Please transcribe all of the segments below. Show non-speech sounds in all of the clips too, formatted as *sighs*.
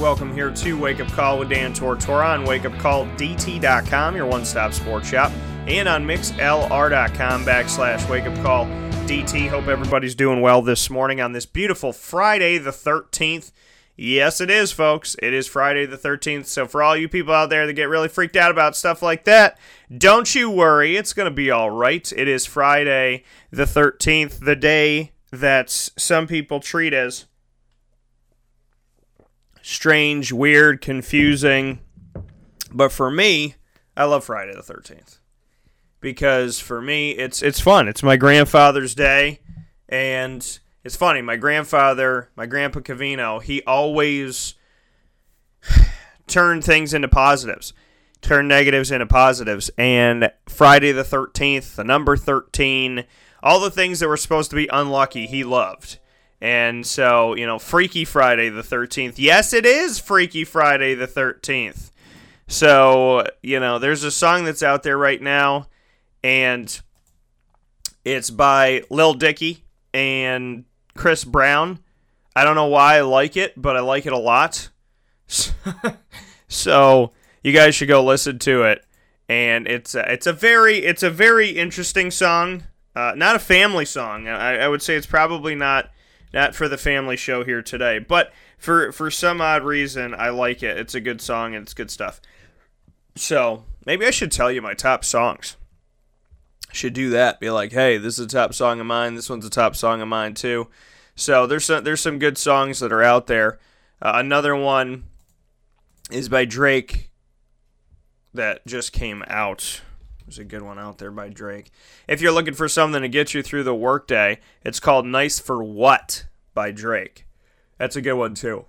Welcome here to Wake Up Call with Dan Tortora on wakeupcalldt.com, your one stop sports shop, and on mixlr.com backslash wake up call DT. Hope everybody's doing well this morning on this beautiful Friday, the 13th. Yes, it is, folks. It is Friday the 13th. So, for all you people out there that get really freaked out about stuff like that, don't you worry. It's going to be all right. It is Friday the 13th, the day that some people treat as strange, weird, confusing. But for me, I love Friday the 13th because for me it's it's fun. It's my grandfather's day and it's funny. My grandfather, my grandpa Cavino, he always *sighs* turned things into positives, turned negatives into positives. And Friday the 13th, the number 13, all the things that were supposed to be unlucky, he loved. And so, you know, Freaky Friday the 13th. Yes, it is Freaky Friday the 13th. So, you know, there's a song that's out there right now, and it's by Lil Dicky and Chris Brown. I don't know why I like it, but I like it a lot. so, you guys should go listen to it. And it's a, it's a very it's a very interesting song. Uh, not a family song. I, I would say it's probably not not for the family show here today, but for for some odd reason, I like it. It's a good song and it's good stuff. So maybe I should tell you my top songs. Should do that. Be like, hey, this is a top song of mine. This one's a top song of mine too. So there's some there's some good songs that are out there. Uh, another one is by Drake that just came out. There's a good one out there by Drake. If you're looking for something to get you through the workday, it's called Nice for What by Drake. That's a good one too.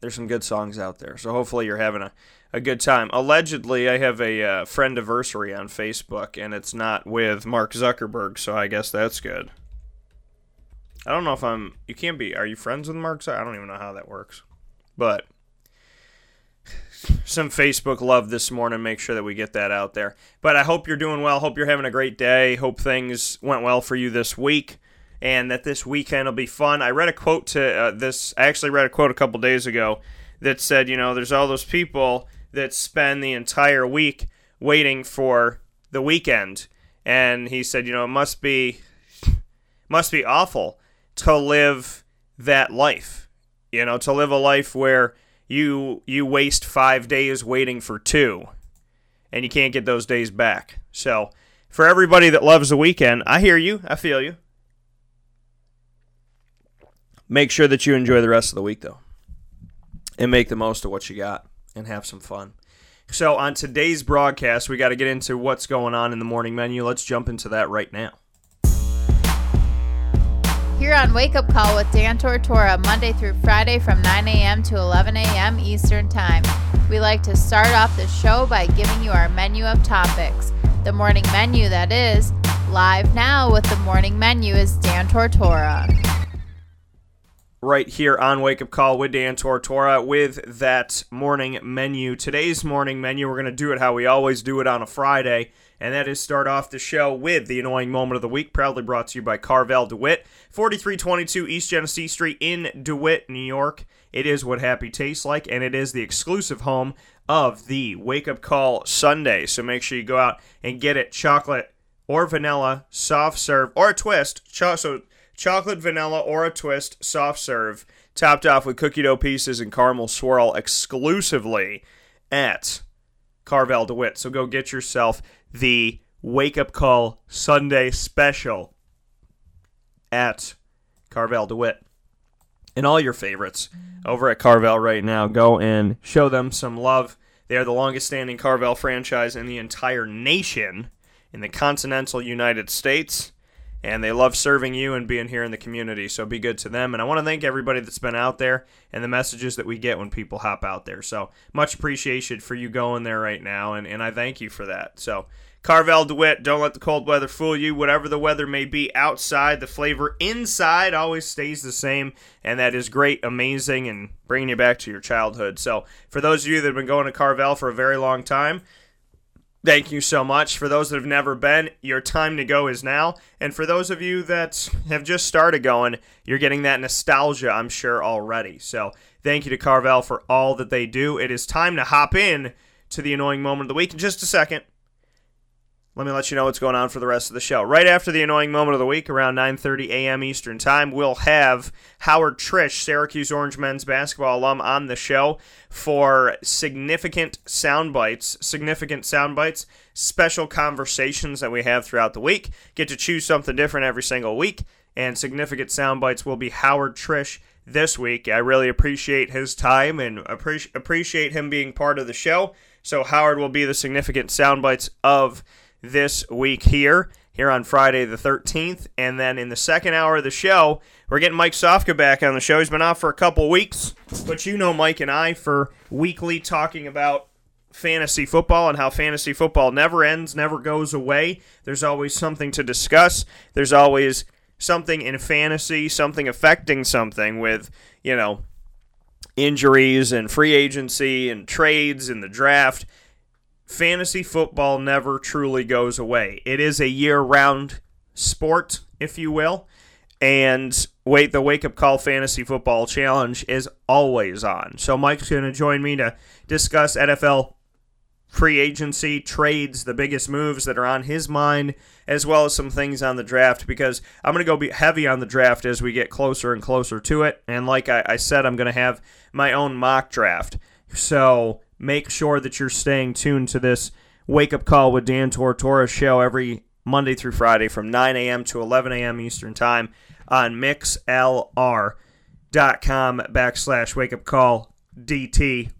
There's some good songs out there. So hopefully you're having a, a good time. Allegedly, I have a uh, friend anniversary on Facebook, and it's not with Mark Zuckerberg, so I guess that's good. I don't know if I'm. You can't be. Are you friends with Mark? I don't even know how that works. But some Facebook love this morning. Make sure that we get that out there. But I hope you're doing well. Hope you're having a great day. Hope things went well for you this week and that this weekend will be fun. I read a quote to uh, this. I actually read a quote a couple days ago that said, you know, there's all those people that spend the entire week waiting for the weekend. And he said, you know, it must be must be awful to live that life. You know, to live a life where you you waste five days waiting for two, and you can't get those days back. So, for everybody that loves the weekend, I hear you, I feel you. Make sure that you enjoy the rest of the week, though, and make the most of what you got and have some fun. So, on today's broadcast, we got to get into what's going on in the morning menu. Let's jump into that right now. Here on Wake Up Call with Dan Tortora, Monday through Friday from 9 a.m. to 11 a.m. Eastern Time. We like to start off the show by giving you our menu of topics. The morning menu, that is. Live now with the morning menu is Dan Tortora. Right here on Wake Up Call with Dan Tortora with that morning menu. Today's morning menu, we're going to do it how we always do it on a Friday and that is start off the show with the annoying moment of the week, proudly brought to you by Carvel DeWitt, 4322 East Genesee Street in DeWitt, New York. It is what happy tastes like, and it is the exclusive home of the Wake Up Call Sundae. So make sure you go out and get it chocolate or vanilla, soft serve, or a twist. Cho- so chocolate, vanilla, or a twist, soft serve, topped off with cookie dough pieces and caramel swirl exclusively at Carvel DeWitt. So go get yourself the Wake Up Call Sundae special at Carvel DeWitt. And all your favorites over at Carvel right now. Go and show them some love. They are the longest standing Carvel franchise in the entire nation, in the continental United States. and they love serving you and being here in the community. So be good to them. And I want to thank everybody that's been out there and the messages that we get when people hop out there. So much appreciation for you going there right now, and, and I thank you for that. So Carvel DeWitt, don't let the cold weather fool you. Whatever the weather may be outside, the flavor inside always stays the same, and that is great, amazing, and bringing you back to your childhood. So, for those of you that have been going to Carvel for a very long time, thank you so much. For those that have never been, your time to go is now. And for those of you that have just started going, you're getting that nostalgia, I'm sure, already. So, thank you to Carvel for all that they do. It is time to hop in to the annoying moment of the week in just a second let me let you know what's going on for the rest of the show. Right after the annoying moment of the week, around 9:30 a.m. Eastern Time, we'll have Howard Triche, Syracuse Orange men's basketball alum, on the show for significant sound bites, significant sound bites, special conversations that we have throughout the week. Get to choose something different every single week, and significant sound bites will be Howard Triche this week. I really appreciate his time and appreciate appreciate him being part of the show. So Howard will be the significant sound bites of this week here, here on Friday the 13th. And then in the second hour of the show, we're getting Mike Sofka back on the show. He's been off for a couple weeks, but you know Mike and I for weekly talking about fantasy football and how fantasy football never ends, never goes away. There's always something to discuss. There's always something in fantasy, something affecting something with, you know, injuries and free agency and trades and the draft fantasy football never truly goes away. It is a year round sport, if you will. And wait, the Wake Up Call Fantasy Football Challenge is always on. So Mike's going to join me to discuss NFL free agency, trades, the biggest moves that are on his mind, as well as some things on the draft because I'm going to go be heavy on the draft as we get closer and closer to it. And like I, I said, I'm going to have my own mock draft. So make sure that you're staying tuned to this wake up call with Dan Tortora show every Monday through Friday from 9 a.m. to 11 a.m. Eastern Time on mixlr.com backslash wake up call DT.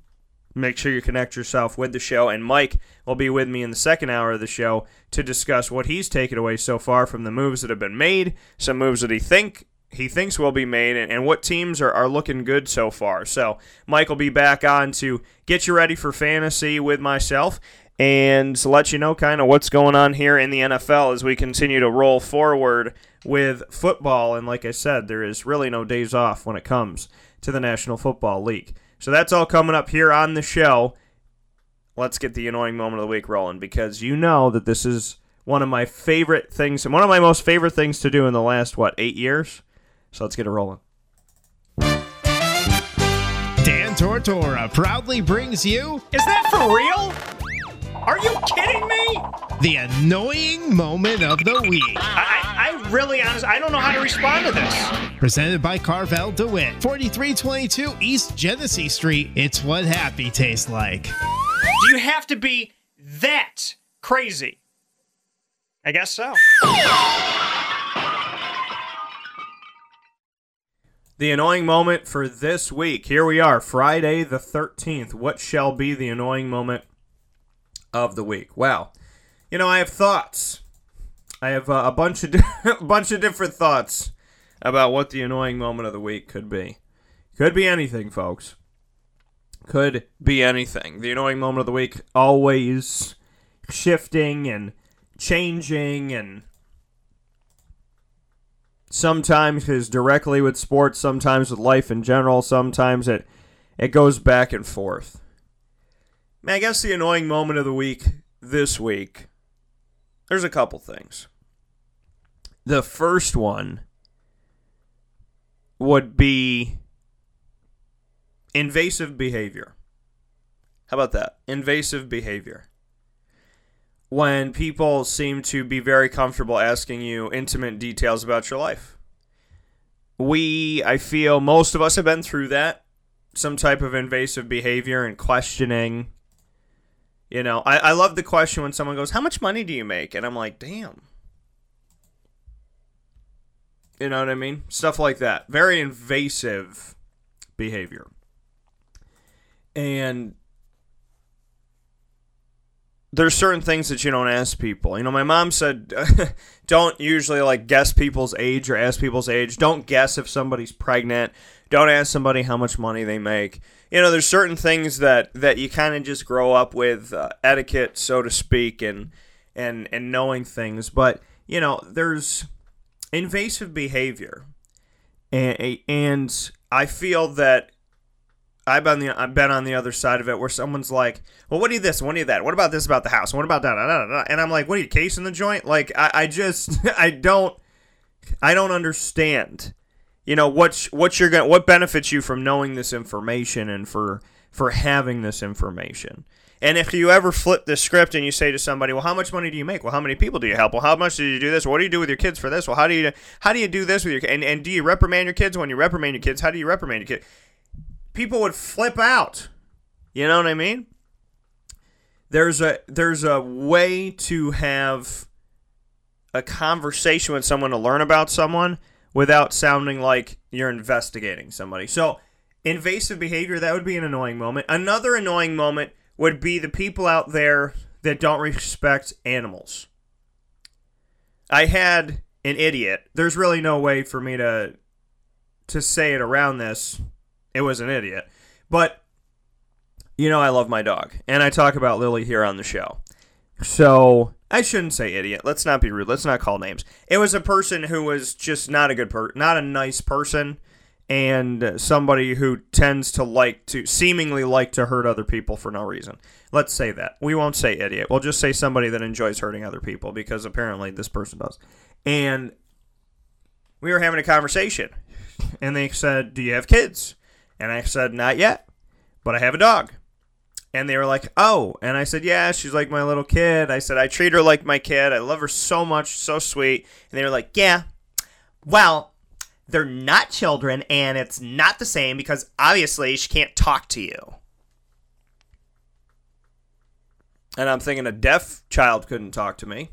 Make sure you connect yourself with the show, and Mike will be with me in the second hour of the show to discuss what he's taken away so far from the moves that have been made, some moves that he think he thinks will be made and, and what teams are, are looking good so far. So Mike will be back on to get you ready for fantasy with myself and let you know kind of what's going on here in the NFL as we continue to roll forward with football. And like I said, there is really no days off when it comes to the National Football League. So that's all coming up here on the show. Let's get the annoying moment of the week rolling because you know that this is one of my favorite things and one of my most favorite things to do in the last, what, eight years? So let's get it rolling. Dan Tortora proudly brings you. Is that for real? Are you kidding me? The annoying moment of the week. I, I, really, honestly, I don't know how to respond to this. Presented by Carvel DeWitt, 4322 East Genesee Street. It's what happy tastes like. Do you have to be that crazy? I guess so. The annoying moment for this week. Here we are, Friday the 13th. What shall be the annoying moment of the week? Well, you know, I have thoughts. I have uh, a bunch of *laughs* a bunch of different thoughts about what the annoying moment of the week could be. Could be anything, folks. Could be anything. The annoying moment of the week always shifting and changing and sometimes is directly with sports, sometimes with life in general, sometimes it it goes back and forth. Man, I guess the annoying moment of the week this week, there's a couple things. The first one would be invasive behavior. How about that? Invasive behavior when people seem to be very comfortable asking you intimate details about your life. We, I feel, most of us have been through that. Some type of invasive behavior and questioning. You know, I, I love the question when someone goes, How much money do you make? And I'm like, Damn. You know what I mean? Stuff like that. Very invasive behavior. And there's certain things that you don't ask people. You know, my mom said *laughs* don't usually like guess people's age or ask people's age. Don't guess if somebody's pregnant. Don't ask somebody how much money they make. You know, there's certain things that that you kind of just grow up with uh, etiquette, so to speak, and and and knowing things. But you know, there's invasive behavior, and and I feel that I've been the I've been on the other side of it where someone's like, "Well, what do you this? What do you that? What about this about the house? What about that?" And I'm like, "What are you casing the joint?" Like, I, I just *laughs* I don't I don't understand. You know what what you're going what benefits you from knowing this information and for for having this information. And if you ever flip the script and you say to somebody, "Well, how much money do you make? Well, how many people do you help? Well, how much do you do this? What do you do with your kids for this? Well, how do you how do you do this with your and and do you reprimand your kids when you reprimand your kids? How do you reprimand your kids?" People would flip out. You know what I mean? There's a there's a way to have a conversation with someone to learn about someone without sounding like you're investigating somebody. So, invasive behavior that would be an annoying moment. Another annoying moment would be the people out there that don't respect animals. I had an idiot. There's really no way for me to to say it around this it was an idiot. But you know I love my dog, and I talk about Lily here on the show. So I shouldn't say idiot. Let's not be rude. Let's not call names. It was a person who was just not a good per, not a nice person, and somebody who tends to like to seemingly like to hurt other people for no reason. Let's say that. We won't say idiot. We'll just say somebody that enjoys hurting other people because apparently this person does. And we were having a conversation, and they said, "Do you have kids?" And I said, Not yet, but I have a dog. And they were like, Oh. And I said, Yeah, she's like my little kid. I said, I treat her like my kid. I love her so much, so sweet. And they were like, Yeah, well, they're not children, and it's not the same because obviously she can't talk to you. And I'm thinking a deaf child couldn't talk to me.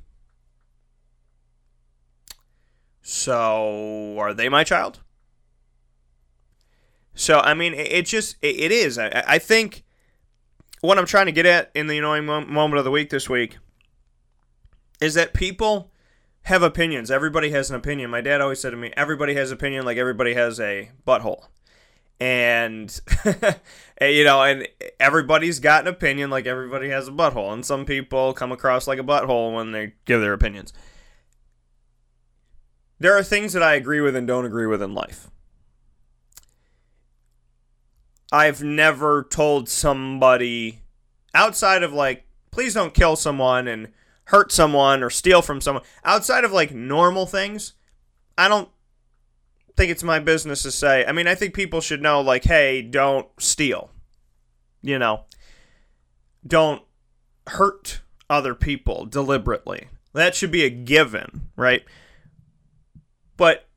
So, are they my child? So I mean, it, just it, it is. I, I, think what I'm trying to get at in the annoying moment of the week this week is that people have opinions. Everybody has an opinion. My dad always said to me, "Everybody has opinion, like everybody has a butthole." And *laughs* you know, and everybody's got an opinion, like everybody has a butthole. And some people come across like a butthole when they give their opinions. There are things that I agree with and don't agree with in life. I've never told somebody outside of like, please don't kill someone and hurt someone or steal from someone. Outside of like normal things, I don't think it's my business to say. I mean, I think people should know, like, hey, don't steal. You know, don't hurt other people deliberately. That should be a given, right? But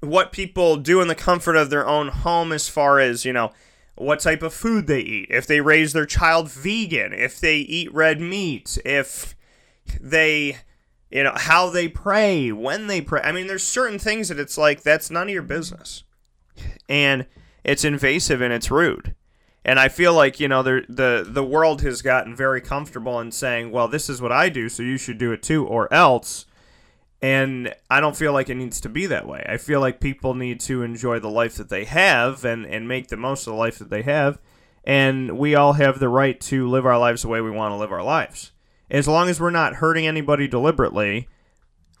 what people do in the comfort of their own home, as far as, you know, what type of food they eat, if they raise their child vegan, if they eat red meat, if they, you know, how they pray, when they pray. I mean, there's certain things that it's like, that's none of your business. And it's invasive and it's rude. And I feel like, you know, the, the, the world has gotten very comfortable in saying, well, this is what I do, so you should do it too, or else and I don't feel like it needs to be that way. I feel like people need to enjoy the life that they have and, and make the most of the life that they have. And we all have the right to live our lives the way we want to live our lives. As long as we're not hurting anybody deliberately,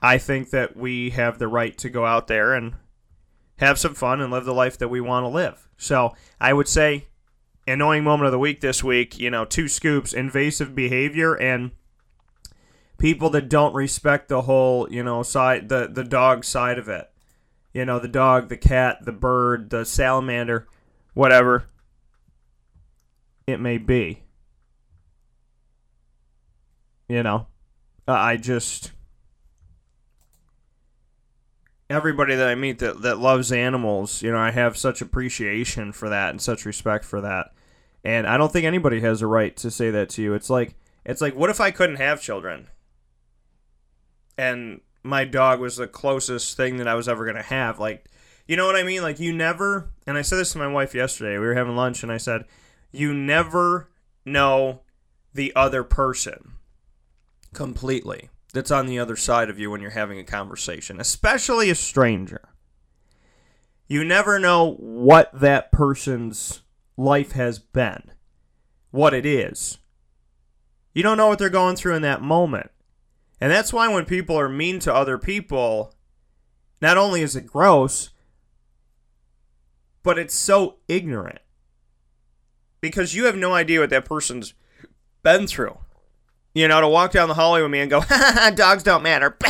I think that we have the right to go out there and have some fun and live the life that we want to live. So I would say, annoying moment of the week this week, you know, two scoops, invasive behavior and people that don't respect the whole, you know, side the the dog side of it. You know, the dog, the cat, the bird, the salamander, whatever it may be. You know, I just everybody that I meet that, that loves animals, you know, I have such appreciation for that and such respect for that. And I don't think anybody has a right to say that to you. It's like it's like what if I couldn't have children? And my dog was the closest thing that I was ever gonna have. Like, you know what I mean? Like, you never. And I said this to my wife yesterday. We were having lunch, and I said, "You never know the other person." completely that's on the other side of you when you're having a conversation, especially a stranger. You never know what that person's life has been, what it is. You don't know what they're going through in that moment. And that's why when people are mean to other people, not only is it gross, but it's so ignorant. Because you have no idea what that person's been through. You know, to walk down the hallway with me and go, *laughs* ha, dogs don't matter. *laughs*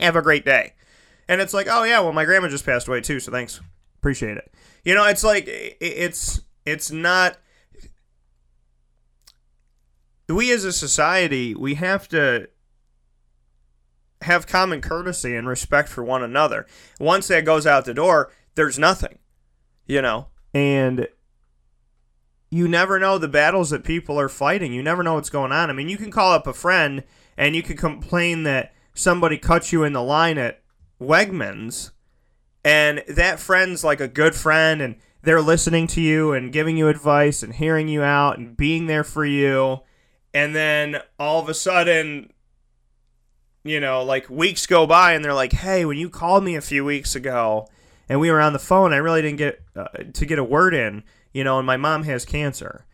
have a great day. And it's like, oh yeah, well my grandma just passed away too, so thanks. Appreciate it. You know, it's like it's it's not we as a society, we have to have common courtesy and respect for one another. Once that goes out the door, there's nothing, you know. And you never know the battles that people are fighting. You never know what's going on. I mean, you can call up a friend and you can complain that somebody cut you in the line at Wegmans, and that friend's like a good friend, and they're listening to you and giving you advice and hearing you out and being there for you. And then all of a sudden, you know, like weeks go by and they're like, "Hey, when you called me a few weeks ago and we were on the phone, I really didn't get uh, to get a word in, you know, and my mom has cancer."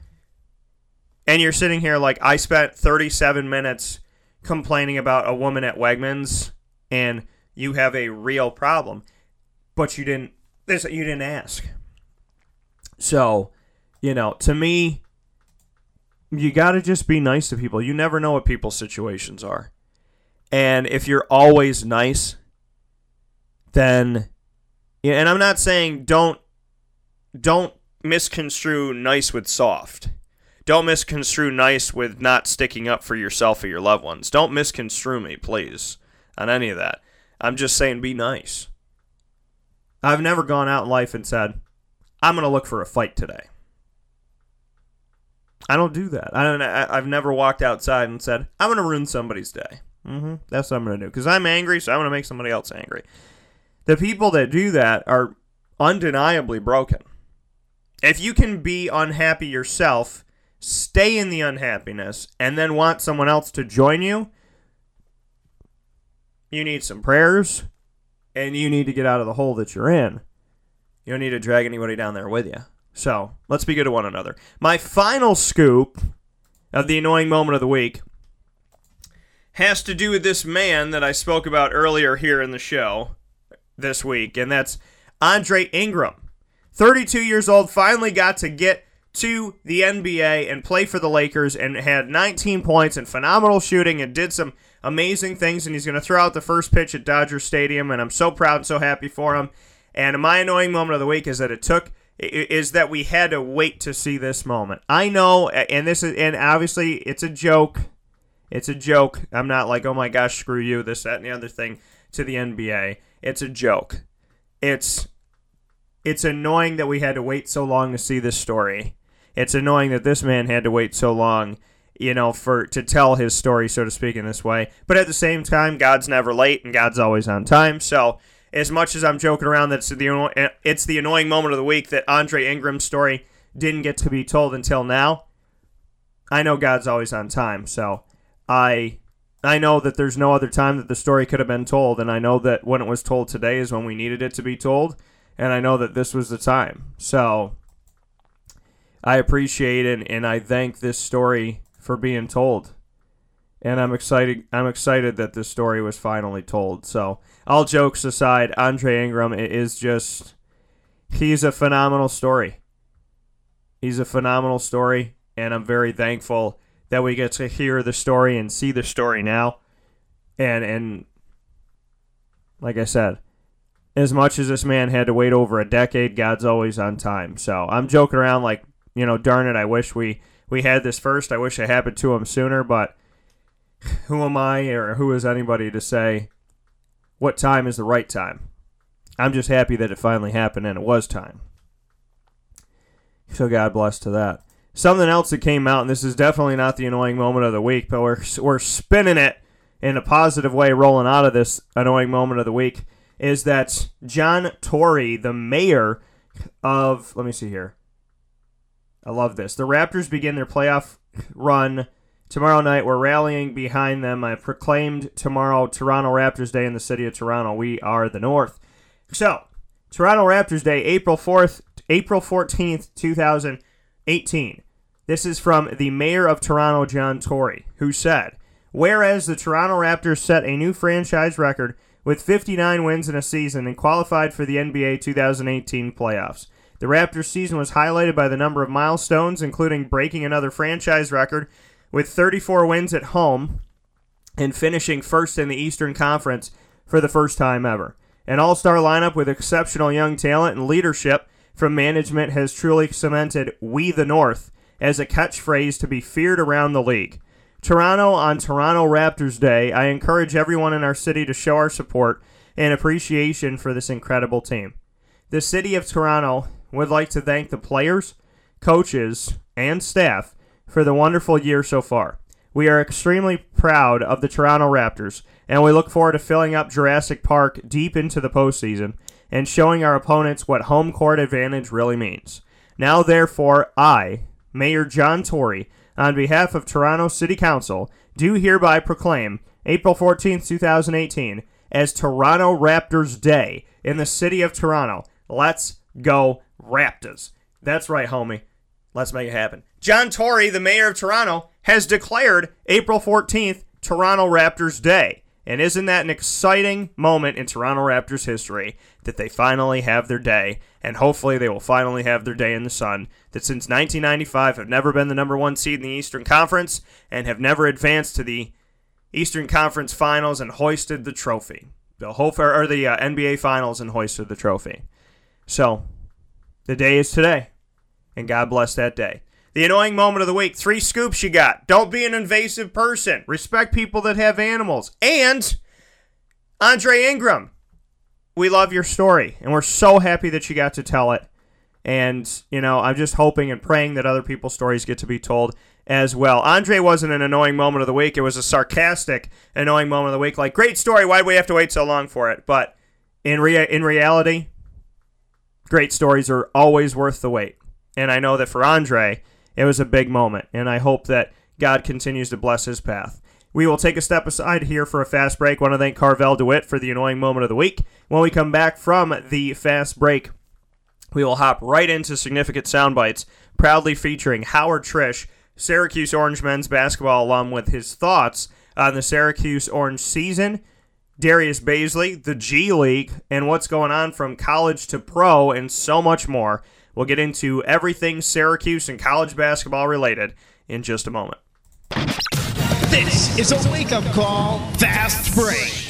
And you're sitting here like, "I spent 37 minutes complaining about a woman at Wegmans and you have a real problem, but you didn't this you didn't ask." So, you know, to me, you got to just be nice to people. You never know what people's situations are. And if you're always nice, then and I'm not saying don't don't misconstrue nice with soft. Don't misconstrue nice with not sticking up for yourself or your loved ones. Don't misconstrue me, please, on any of that. I'm just saying be nice. I've never gone out in life and said, I'm going to look for a fight today. I don't do that. I don't. I, have never walked outside and said, I'm going to ruin somebody's day. Mm-hmm. That's what I'm going to do because I'm angry, so I'm to make somebody else angry. The people that do that are undeniably broken. If you can be unhappy yourself, stay in the unhappiness, and then want someone else to join you, you need some prayers, and you need to get out of the hole that you're in. You don't need to drag anybody down there with you. So let's be good to one another. My final scoop of the annoying moment of the week has to do with this man that I spoke about earlier here in the show this week, and that's Andre Ingram. 32 years old, finally got to get to the NBA and play for the Lakers and had 19 points and phenomenal shooting and did some amazing things. And he's going to throw out the first pitch at Dodger Stadium, and I'm so proud and so happy for him. And my annoying moment of the week is that it took is that we had to wait to see this moment. I know, and this is, and obviously it's a joke. It's a joke. I'm not like, oh my gosh, screw you, this, that, and the other thing to the NBA. It's a joke. It's it's annoying that we had to wait so long to see this story. It's annoying that this man had to wait so long, you know, for to tell his story, so to speak, in this way. But at the same time, God's never late and God's always on time. So as much as I'm joking around, that's the eh, it's the annoying moment of the week that Andre Ingram's story didn't get to be told until now. I know God's always on time, so I I know that there's no other time that the story could have been told, and I know that when it was told today is when we needed it to be told, and I know that this was the time. So I appreciate it, and I thank this story for being told. And I'm excited. I'm excited that this story was finally told. So all jokes aside, Andre Ingram is just he's a phenomenal story. He's a phenomenal story, and I'm very thankful that we get to hear the story and see the story now. And and like I said, as much as this man had to wait over a decade, God's always on time. So I'm joking around like, you know, darn it, I wish we we had this first. I wish it happened to him sooner, but who am I or who is anybody to say what time is the right time? I'm just happy that it finally happened and it was time. So God bless to that. Something else that came out, and this is definitely not the annoying moment of the week, but we're, we're spinning it in a positive way, rolling out of this annoying moment of the week, is that John Tory, the mayor of, let me see here. I love this. The Raptors begin their playoff run tomorrow night. We're rallying behind them. I proclaimed tomorrow Toronto Raptors Day in the city of Toronto. We are the North. So, Toronto Raptors Day, April 4th, April 14th, 2018. This is from the mayor of Toronto, John Tory, who said, Whereas the Toronto Raptors set a new franchise record with 59 wins in a season and qualified for the NBA 2018 playoffs. The Raptors season was highlighted by the number of milestones, including breaking another franchise record with 34 wins at home and finishing first in the Eastern Conference for the first time ever. An all star lineup with exceptional young talent and leadership from management has truly cemented We the North as a catchphrase to be feared around the league. Toronto on Toronto Raptors Day, I encourage everyone in our city to show our support and appreciation for this incredible team. The city of Toronto would like to thank the players, coaches, and staff for the wonderful year so far. We are extremely proud of the Toronto Raptors, and we look forward to filling up Jurassic Park deep into the postseason and showing our opponents what home court advantage really means. Now, therefore, I, Mayor John Tory, on behalf of Toronto City Council, do hereby proclaim April 14th, 2018, as Toronto Raptors Day in the city of Toronto. Let's go, Raptors. That's right, homie. Let's make it happen. John Tory, the mayor of Toronto, has declared April 14th Toronto Raptors Day. And isn't that an exciting moment in Toronto Raptors history that they finally have their day? And hopefully they will finally have their day in the sun. That since 1995 have never been the number one seed in the Eastern Conference and have never advanced to the Eastern Conference Finals and hoisted the trophy. The whole or the uh, NBA Finals and hoisted the trophy. So the day is today, and God bless that day. The annoying moment of the week. Three scoops you got. Don't be an invasive person. Respect people that have animals. And Andre Ingram. We love your story, and we're so happy that you got to tell it. And, you know, I'm just hoping and praying that other people's stories get to be told as well. Andre wasn't an annoying moment of the week. It was a sarcastic annoying moment of the week. Like, great story. Why'd we have to wait so long for it? But in, rea- in reality, great stories are always worth the wait. And I know that for Andre, it was a big moment, and I hope that God continues to bless his path. We will take a step aside here for a fast break. Want to thank Carvel DeWitt for the annoying moment of the week. When we come back from the fast break, we will hop right into significant sound bites, proudly featuring Howard Triche, Syracuse Orange men's basketball alum, with his thoughts on the Syracuse Orange season, Darius Bazley, the G League, and what's going on from college to pro, and so much more. We'll get into everything Syracuse and college basketball related in just a moment. This is a wake up call, fast break.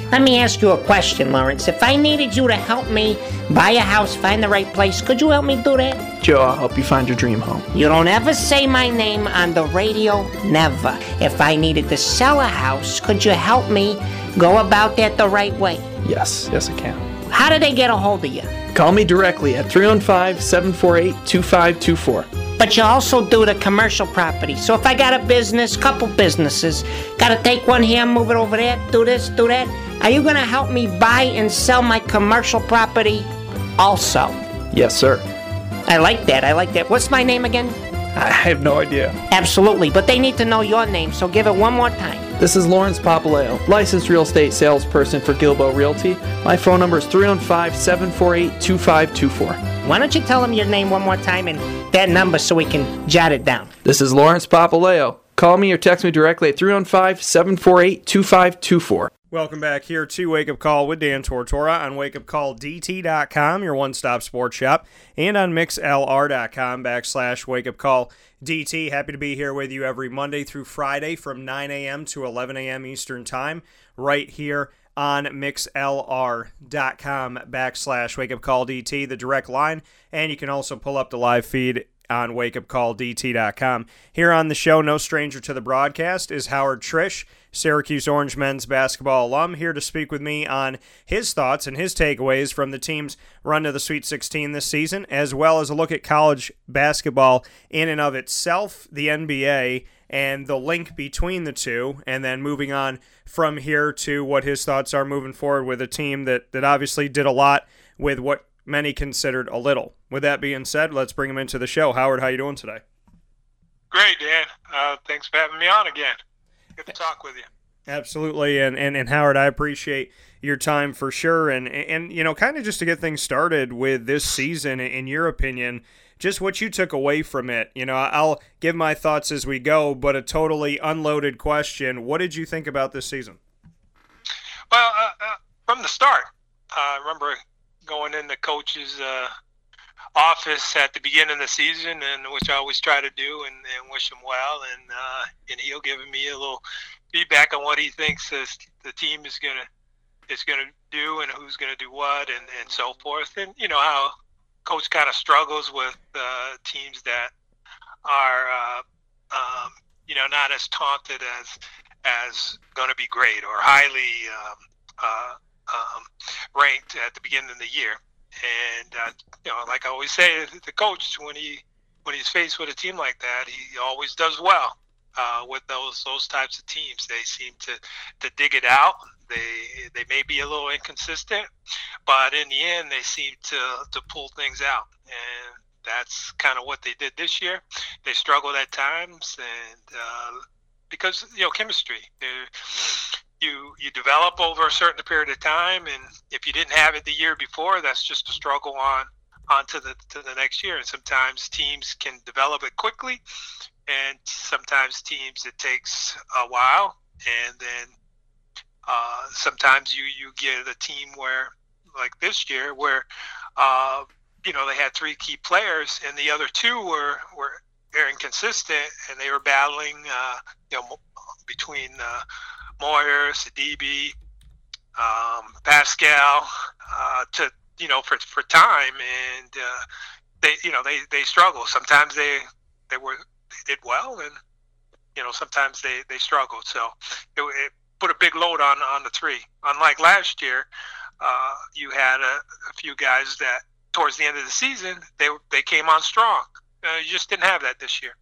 Let me ask you a question, Lawrence. If I needed you to help me buy a house, find the right place, could you help me do that? Joe, I'll help you find your dream home. You don't ever say my name on the radio, never. If I needed to sell a house, could you help me go about that the right way? Yes, yes, I can. How do they get a hold of you? Call me directly at 315 748 2524. But you also do the commercial property. So if I got a business, couple businesses, gotta take one here, move it over there, do this, do that. Are you gonna help me buy and sell my commercial property also? Yes, sir. I like that. I like that. What's my name again? I have no idea. Absolutely, but they need to know your name, so give it one more time. This is Lawrence Papaleo, licensed real estate salesperson for Gilbo Realty. My phone number is 315 748 2524. Why don't you tell them your name one more time and that number so we can jot it down? This is Lawrence Papaleo. Call me or text me directly at 315 748 2524. Welcome back here to Wake Up Call with Dan Tortora on wakeupcalldt.com, your one stop sports shop, and on mixlr.com backslash wake up call DT. Happy to be here with you every Monday through Friday from 9 a.m. to 11 a.m. Eastern Time, right here on mixlr.com backslash wake up call DT, the direct line. And you can also pull up the live feed on wakeupcalldt.com. Here on the show, no stranger to the broadcast, is Howard Triche, Syracuse Orange men's basketball alum, here to speak with me on his thoughts and his takeaways from the team's run to the Sweet 16 this season, as well as a look at college basketball in and of itself, the NBA, and the link between the two, and then moving on from here to what his thoughts are moving forward with a team that, that obviously did a lot with what many considered a little. With that being said, let's bring him into the show. Howard, how are you doing today? Great, Dan. Uh, thanks for having me on again. Good to talk with you. Absolutely, and, and and Howard, I appreciate your time for sure, and and you know, kind of just to get things started with this season, in your opinion, just what you took away from it. You know, I'll give my thoughts as we go, but a totally unloaded question: What did you think about this season? Well, uh, uh, from the start, I remember going in the coach's uh, office at the beginning of the season, and which I always try to do, and, and wish him well, and uh, and he'll give me a little feedback on what he thinks the team is gonna is gonna do, and who's gonna do what, and and so forth, and you know how coach kind of struggles with uh, teams that are uh, um, you know not as taunted as as going to be great or highly um, uh, um, ranked at the beginning of the year. And uh, you know, like I always say, the coach when he when he's faced with a team like that, he always does well uh, with those those types of teams. They seem to to dig it out. They they may be a little inconsistent, but in the end, they seem to to pull things out. And that's kind of what they did this year. They struggled at times, and uh, because you know chemistry. You you develop over a certain period of time, and if you didn't have it the year before, that's just a struggle on on to the to the next year. And sometimes teams can develop it quickly, and sometimes teams it takes a while, and then uh, sometimes you you get a team where like this year where uh, you know they had three key players, and the other two were were very inconsistent, and they were battling uh, you know between uh, Moyer, Sidibe, um, Paschal, uh, to you know for for time, and uh, they you know they they struggle. Sometimes they they were they did well, and you know sometimes they they struggled. So it, it put a big load on on the three. Unlike last year, uh, you had a, a few guys that towards the end of the season they they came on strong. Uh, you just didn't have that this year.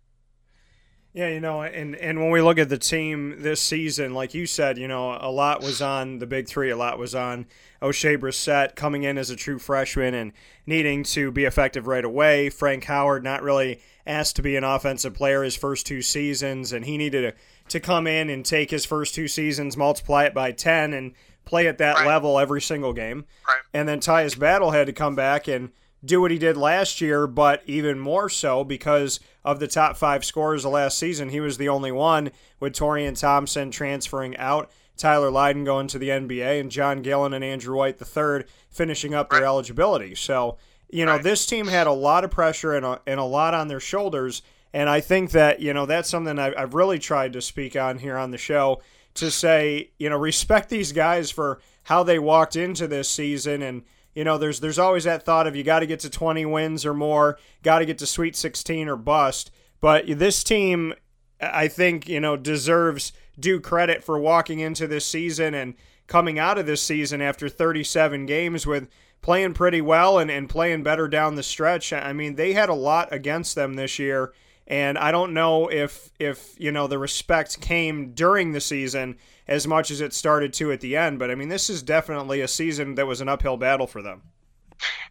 Yeah, you know, and and when we look at the team this season, like you said, you know, a lot was on the big three. A lot was on Oshae Brissett coming in as a true freshman and needing to be effective right away. Frank Howard not really asked to be an offensive player his first two seasons, and he needed to, to come in and take his first two seasons, multiply it by ten, and play at that Right. level every single game. Right. And then Tyus Battle had to come back and do what he did last year, but even more so because of the top five scorers of last season. He was the only one with Taurean Thompson transferring out, Tyler Lydon going to the NBA, and John Gillon and Andrew White III finishing up their eligibility. So, you know, this team had a lot of pressure and a, and a lot on their shoulders. And I think that, you know, that's something I, I've really tried to speak on here on the show to say, you know, respect these guys for how they walked into this season and you know there's there's always that thought of you got to get to 20 wins or more, got to get to sweet 16 or bust. But this team I think, you know, deserves due credit for walking into this season and coming out of this season after 37 games with playing pretty well and, and playing better down the stretch. I mean, they had a lot against them this year. And I don't know if if you know the respect came during the season as much as it started to at the end. But I mean, this is definitely a season that was an uphill battle for them.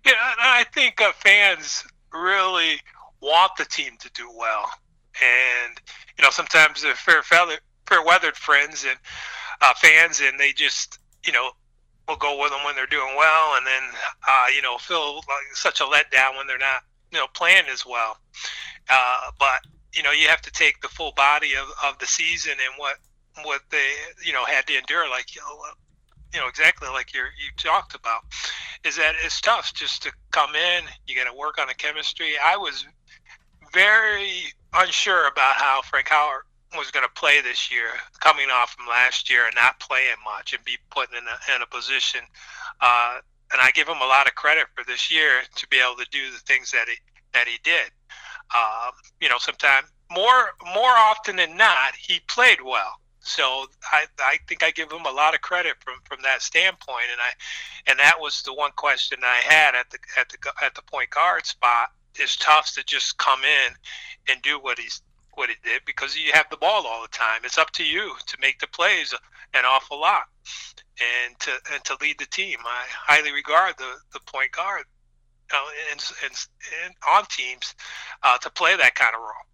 Yeah, I think uh, fans really want the team to do well, and you know sometimes they're fair fair weathered friends and uh, fans, and they just you know will go with them when they're doing well, and then uh, you know feel like such a letdown when they're not you know playing as well. Uh, but you know you have to take the full body of, of the season and what what they you know had to endure, like you know, you know exactly like you you talked about, is that it's tough just to come in. You got to work on the chemistry. I was very unsure about how Frank Howard was going to play this year, coming off from last year and not playing much and be put in a, in a position. Uh, and I give him a lot of credit for this year to be able to do the things that he that he did. Um, you know, sometimes more more often than not, he played well. So I, I think I give him a lot of credit from, from that standpoint, and I and that was the one question I had at the at the at the point guard spot. It's tough to just come in and do what he's what he did because you have the ball all the time. It's up to you to make the plays an awful lot and to and to lead the team. I highly regard the the point guard uh, and, and, and on teams uh, to play that kind of role.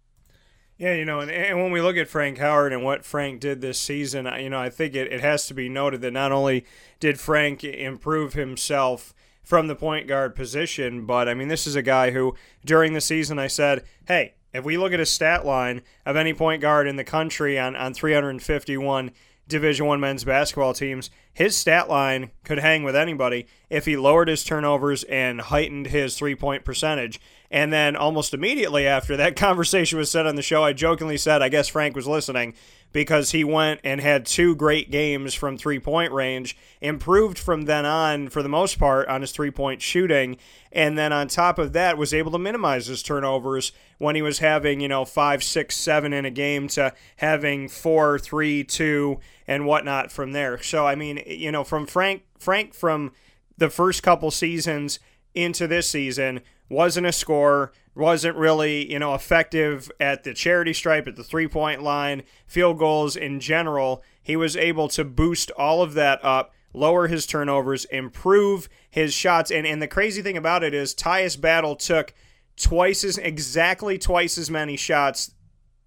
Yeah, you know, and, and when we look at Frank Howard and what Frank did this season, you know, I think it, it has to be noted that not only did Frank improve himself from the point guard position, but I mean, this is a guy who during the season I said, hey, if we look at a stat line of any point guard in the country on, on 351 Division One men's basketball teams, his stat line could hang with anybody if he lowered his turnovers and heightened his three point percentage. And then almost immediately after that *laughs* conversation was said on the show, I jokingly said, I guess Frank was listening because he went and had two great games from three point range, improved from then on for the most part on his three point shooting, and then on top of that was able to minimize his turnovers when he was having, you know, five, six, seven in a game to having four, three, two, and whatnot from there. So I mean, you know, from Frank Frank from the first couple seasons into this season wasn't a scorer, wasn't really, you know, effective at the charity stripe, at the three point line, field goals in general. He was able to boost all of that up, lower his turnovers, improve his shots. And, and the crazy thing about it is Tyus Battle took twice as exactly twice as many shots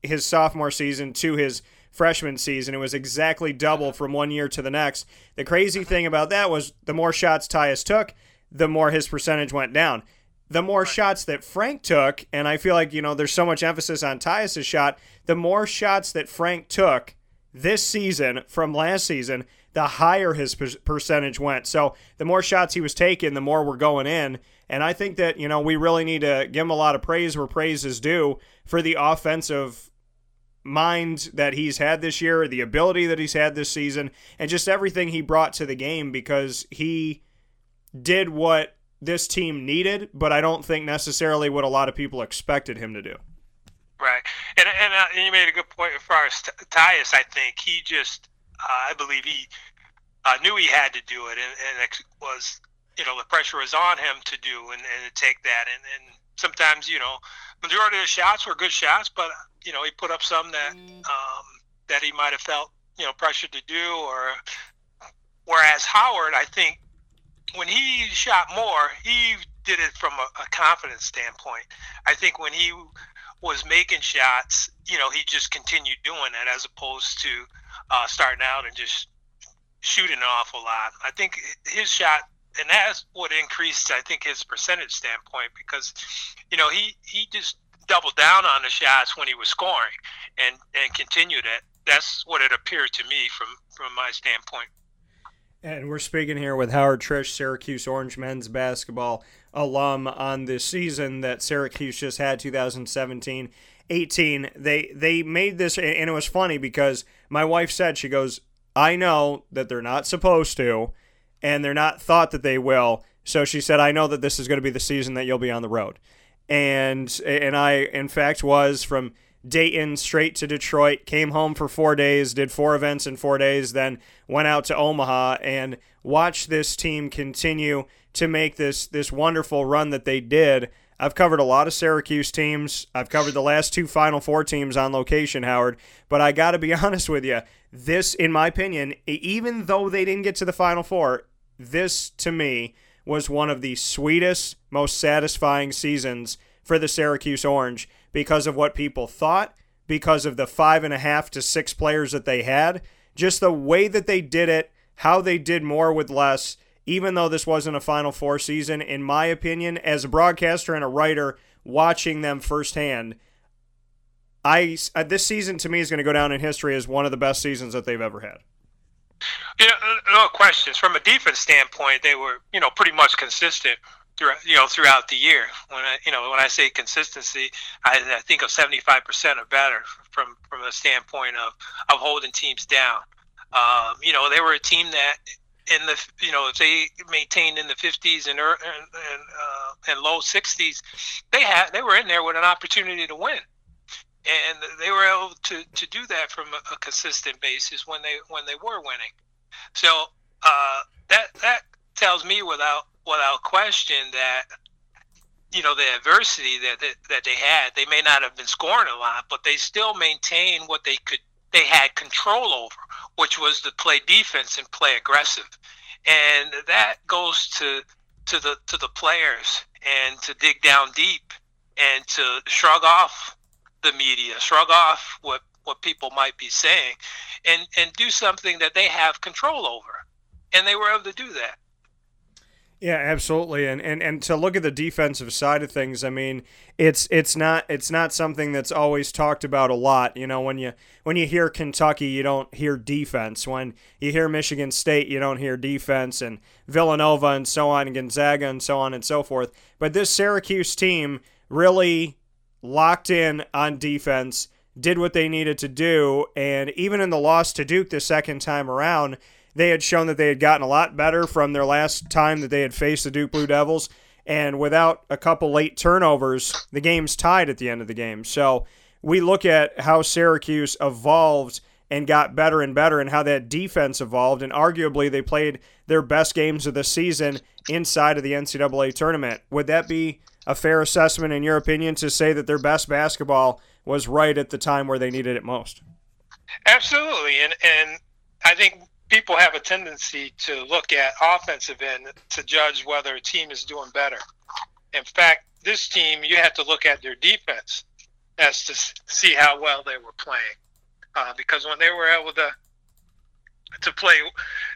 his sophomore season to his freshman season. It was exactly double from one year to the next. The crazy thing about that was the more shots Tyus took, the more his percentage went down the more shots that Frank took, and I feel like, you know, there's so much emphasis on Tyus' shot, the more shots that Frank took this season from last season, the higher his percentage went. So the more shots he was taking, the more we're going in. And I think that, you know, we really need to give him a lot of praise where praise is due for the offensive mind that he's had this year, the ability that he's had this season, and just everything he brought to the game because he did what this team needed, but I don't think necessarily what a lot of people expected him to do. Right, and and, uh, and you made a good point as far as Tyus. I think he just, uh, I believe he uh, knew he had to do it, and, and it was, you know, the pressure was on him to do and, and to take that. And, and sometimes, you know, majority of the shots were good shots, but you know, he put up some that um, that he might have felt, you know, pressured to do. Or whereas Howard, I think when he shot more, he did it from a, a, confidence standpoint. I think when he was making shots, you know, he just continued doing it as opposed to uh, starting out and just shooting an awful lot. I think his shot, and that's what increased, I think, his percentage standpoint because, you know, he, he just doubled down on the shots when he was scoring and, and continued it. That's what it appeared to me from, from my standpoint. And we're speaking here with Howard Triche, Syracuse Orange men's basketball alum on this season that Syracuse just had 2017 18. They they made this and it was funny because my wife said she goes, "I know that they're not supposed to and they're not thought that they will. So she said, "I know that this is going to be the season that you'll be on the road." And and I in fact was from Dayton straight to Detroit, came home for 4 days, did four events in 4 days, then went out to Omaha and watched this team continue to make this this wonderful run that they did. I've covered a lot of Syracuse teams. I've covered the last two Final Four teams on location, Howard. But I got to be *laughs* honest with you. This, in my opinion, even though they didn't get to the Final Four, this to me was one of the sweetest, most satisfying seasons for the Syracuse Orange because of what people thought, because of the five and a half to six players that they had, just the way that they did it, how they did more with less even though this wasn't a Final Four season, in my opinion, as a broadcaster and a writer watching them firsthand, I uh, this season to me is going to go down in history as one of the best seasons that they've ever had. Yeah, no questions. From a defense standpoint, they were you know pretty much consistent throughout you know throughout the year. When I you know when I say consistency, I, I think of seventy five percent or better from from a standpoint of of holding teams down. Um, you know they were a team that in the you know if they maintained in the 50s and and uh, and low 60s, they had they were in there with an opportunity to win, and they were able to, to do that from a, a consistent basis when they when they were winning. So uh, that that tells me without without question that you know the adversity that, that that they had, they may not have been scoring a lot, but they still maintained what they could they had control over, which was to play defense and play aggressive. And that goes to to the to the players and to dig down deep and to shrug off the media, shrug off what what people might be saying and and do something that they have control over. And they were able to do that. Yeah, absolutely. And, and and to look at the defensive side of things, I mean, it's it's not it's not something that's always talked about a lot. You know, when you when you hear Kentucky, you don't hear defense. When you hear Michigan State, you don't hear defense and Villanova and so on, and Gonzaga and so on and so forth. But this Syracuse team really locked in on defense, did what they needed to do, and even in the loss to Duke the second time around, they had shown that they had gotten a lot better from their last time that they had faced the Duke Blue Devils. And without a couple late turnovers, the game's tied at the end of the game. So we look at how Syracuse evolved and got better and better, and how that defense evolved. And arguably, they played their best games of the season inside of the NCAA tournament. Would that be a fair assessment, in your opinion, to say that their best basketball was right at the time where they needed it most? Absolutely, and and I think people have a tendency to look at offensive end to judge whether a team is doing better. In fact, this team, you have to look at their defense as to see how well they were playing. Uh, because when they were able to to play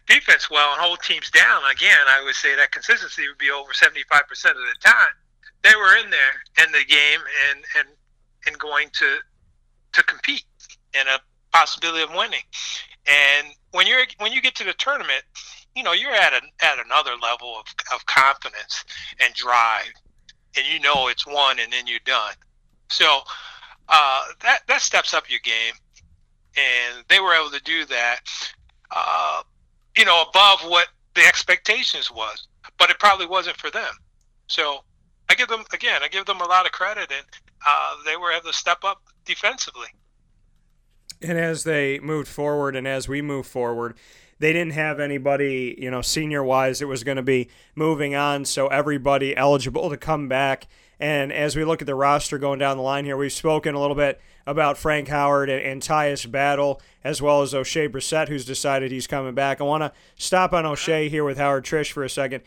defense well and hold teams down, again, I would say that consistency would be over 75% of the time. They were in there in the game and, and, and going to to compete and a possibility of winning. And when you're when you get to the tournament, you know you're at an at another level of, of confidence and drive, and you know it's one and then you're done. So uh, that that steps up your game, and they were able to do that. Uh, you know, above what the expectations was, but it probably wasn't for them. So I give them again, I give them a lot of credit, and uh, they were able to step up defensively. And as they moved forward and as we move forward, they didn't have anybody, you know, senior wise. It was going to be moving on, so everybody eligible to come back. And as we look at the roster going down the line here, we've spoken a little bit about Frank Howard and, and Tyus Battle, as well as Oshae Brissett, who's decided he's coming back. I want to stop on Oshae here with Howard Triche for a second.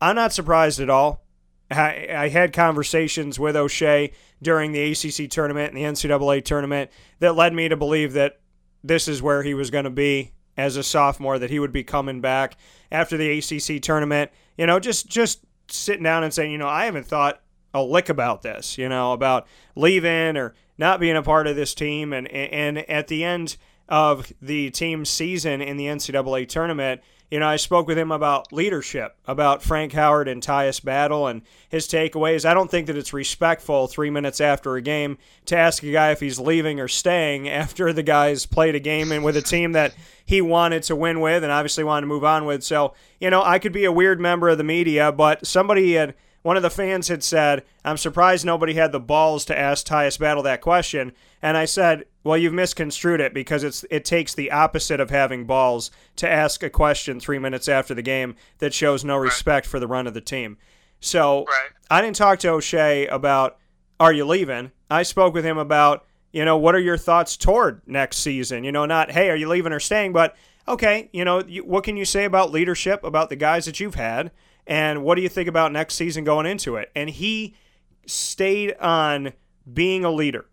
I'm not surprised at all. I, I had conversations with Oshae during the ACC tournament and the NCAA tournament that led me to believe that this is where he was going to be as a sophomore, that he would be coming back after the ACC tournament. You know, just just sitting down and saying, you know, I haven't thought a lick about this, you know, about leaving or not being a part of this team. And and at the end of the team's season in the NCAA tournament, you know, I spoke with him about leadership, about Frank Howard and Tyus Battle and his takeaways. I don't think that it's respectful three minutes after a game to ask a guy if he's leaving or staying *laughs* after the guy's played a game and with a team that he wanted to win with and obviously wanted to move on with. So, you know, I could be a weird member of the media, but somebody had one of the fans had said, I'm surprised nobody had the balls to ask Tyus Battle that question. And I said, well, you've misconstrued it because it's it takes the opposite of having balls to ask a question three minutes after the game that shows no respect for the run of the team. So Right. I didn't talk to Oshae about are you leaving. I spoke with him about you know what are your thoughts toward next season. You know, not hey are you leaving or staying, but okay, you know you, what can you say about leadership about the guys that you've had, and what do you think about next season going into it? And he stayed on being a leader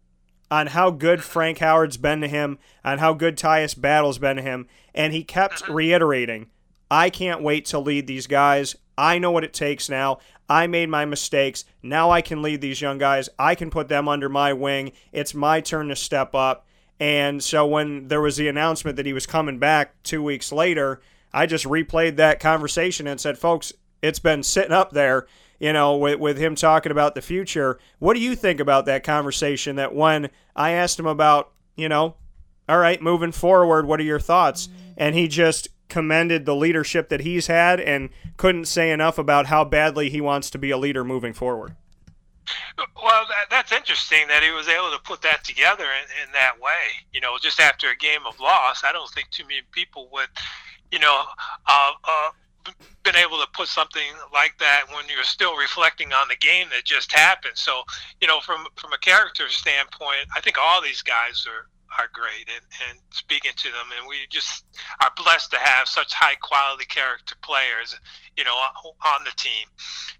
on how good Frank Howard's been to him, on how good Tyus Battle's been to him, and he kept mm-hmm. reiterating, I can't wait to lead these guys. I know what it takes now. I made my mistakes. Now I can lead these young guys. I can put them under my wing. It's my turn to step up. And so when there was the announcement that he was coming back two weeks later, I just replayed that conversation and said, folks, it's been sitting up there, you know, with, with him talking about the future. What do you think about that conversation? That when I asked him about, you know, all right, moving forward, what are your thoughts? And he just commended the leadership that he's had and couldn't say enough about how badly he wants to be a leader moving forward. Well, that, that's interesting that he was able to put that together in, in that way. You know, just after a game of loss, I don't think too many people would, you know, uh, uh, been able to put something like that when you're still reflecting on the game that just happened. So, you know, from from a character standpoint, I think all these guys are are great and, and speaking to them and we just are blessed to have such high quality character players you know on the team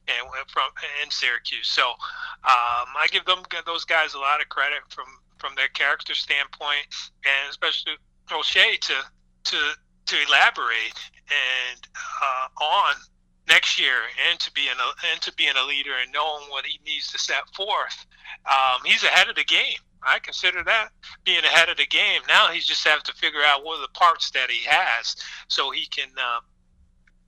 and from in Syracuse so um, I give them those guys a lot of credit from from their character standpoint and especially Oshae to to to elaborate and uh, on next year and to be in a and to being a leader and knowing what he needs to set forth. Um, he's ahead of the game. I consider that being ahead of the game. Now he just has to figure out what are the parts that he has so he can. Uh,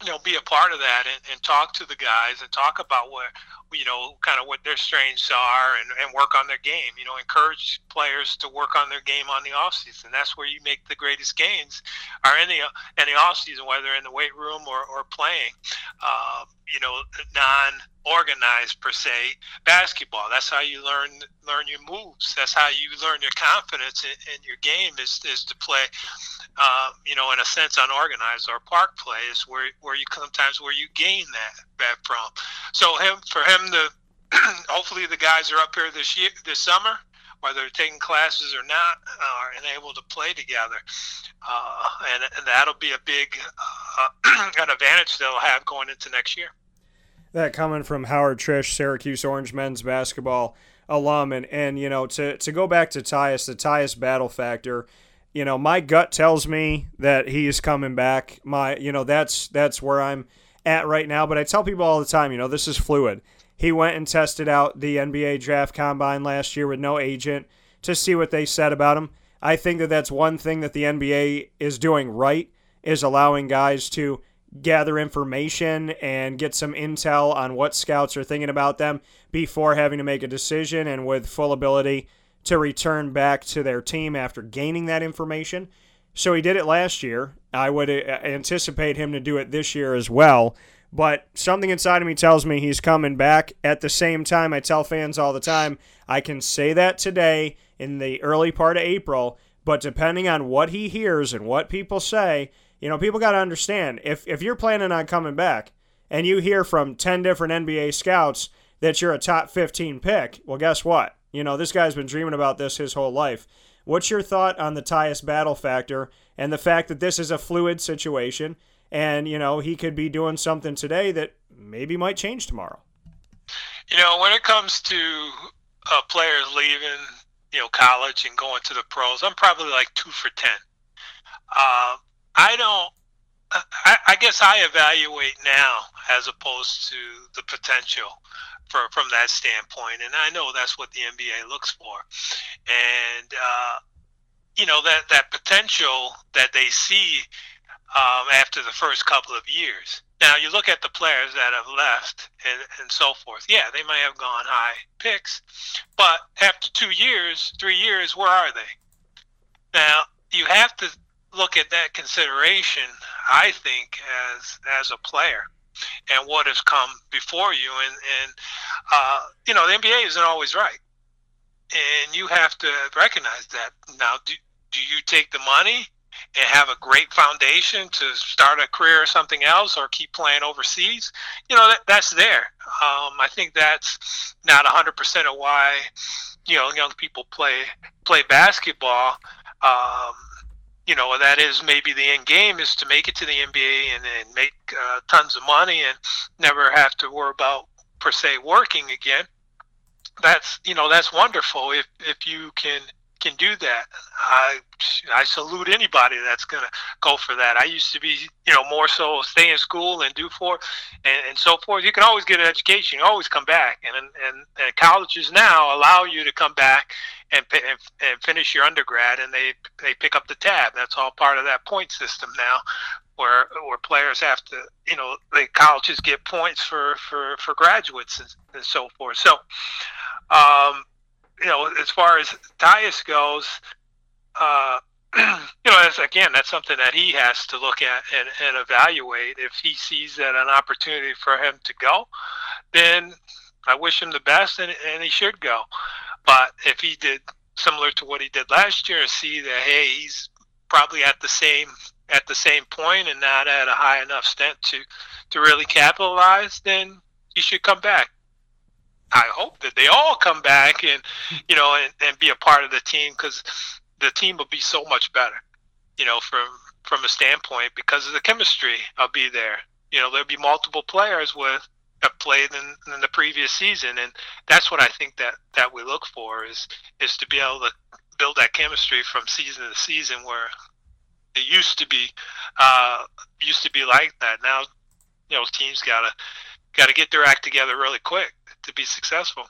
you know, be a part of that and, and talk to the guys and talk about what, you know, kind of what their strengths are and, and work on their game. You know, encourage players to work on their game on the off season. That's where you make the greatest gains, are in the in the off season, whether in the weight room or, or playing. Uh, you know, non organized per se basketball. That's how you learn learn your moves. That's how you learn your confidence in, in your game is, is to play, uh, you know, in a sense unorganized or park play is where where you sometimes where you gain that that from. So him for him to *clears throat* hopefully the guys are up here this year this summer. Whether they're taking classes or not, uh, and able to play together, uh, and, and that'll be a big uh, *clears throat* an advantage they'll have going into next year that coming from Howard Triche, Syracuse Orange men's basketball alum, and and you know to to go back to Tyus, the Tyus Battle factor. You know, my gut tells me that he is coming back. My, you know, that's that's where I'm at right now. But I tell people all the time, you know, this is fluid. He went and tested out the NBA draft combine last year with no agent to see what they said about him. I think that that's one thing that the NBA is doing right is allowing guys to gather information and get some intel on what scouts are thinking about them before having to make a decision and with full ability to return back to their team after gaining that information. So he did it last year. I would uh, anticipate him to do it this year as well. But something inside of me tells me he's coming back. At the same time, I tell fans all the time I can say that today in the early part of April, but depending on what he hears and what people say, you know, people got to understand if if you're planning on coming back and you hear from 10 different NBA scouts that you're a top 15 pick, well, guess what? You know, this guy's been dreaming about this his whole life. What's your thought on the Tyus Battle factor and the fact that this is a fluid situation and, you know, he could be doing something today that maybe might change tomorrow? You know, when it comes to uh, players leaving, you know, college and going to the pros, I'm probably like two for 10. Uh, I don't. I, I guess I evaluate now as opposed to the potential for, from that standpoint, and I know that's what the NBA looks for, and uh, you know that that potential that they see um, after the first couple of years. Now you look at the players that have left and, and so forth. Yeah, they might have gone high picks, but after two years, three years, where are they? Now you have to look at that consideration. I think as as a player and what has come before you, and and uh, you know the NBA isn't always right, and you have to recognize that. Now, do do you take the money and have a great foundation to start a career or something else or keep playing overseas, you know, that, that's there. Um, I think that's not 100% of why, you know, young people play play basketball. Um, you know, that is maybe the end game is to make it to the NBA and, and make uh, tons of money and never have to worry about per se working again. That's you know that's wonderful if if you can can do that. I I salute anybody that's going to go for that. I used to be, you know, more so stay in school and do for, and, and so forth. You can always get an education. You always come back, and and, and colleges now allow you to come back and, and and finish your undergrad, and they they pick up the tab. That's all part of that point system now. Where, where players have to, you know, the colleges get points for, for, for graduates and, and so forth. So, um, you know, as far as Tyus goes, uh, *clears throat* you know, again, that's something that he has to look at and, and evaluate. If he sees that an opportunity for him to go, then I wish him the best, and, and he should go. But if he did similar to what he did last year, and see that hey, he's probably at the same at the same point and not at a high enough stint to to really capitalize, then he should come back. I hope that they all come back and you know and, and be a part of the team because the team will be so much better. You know, from from a standpoint because of the chemistry. I'll be there. You know, there'll be multiple players with have played in, in the previous season, and that's what I think that that we look for is is to be able to build that chemistry from season to season where it used to be uh, used to be like that. Now, you know, teams gotta got to get their act together really quick to be successful.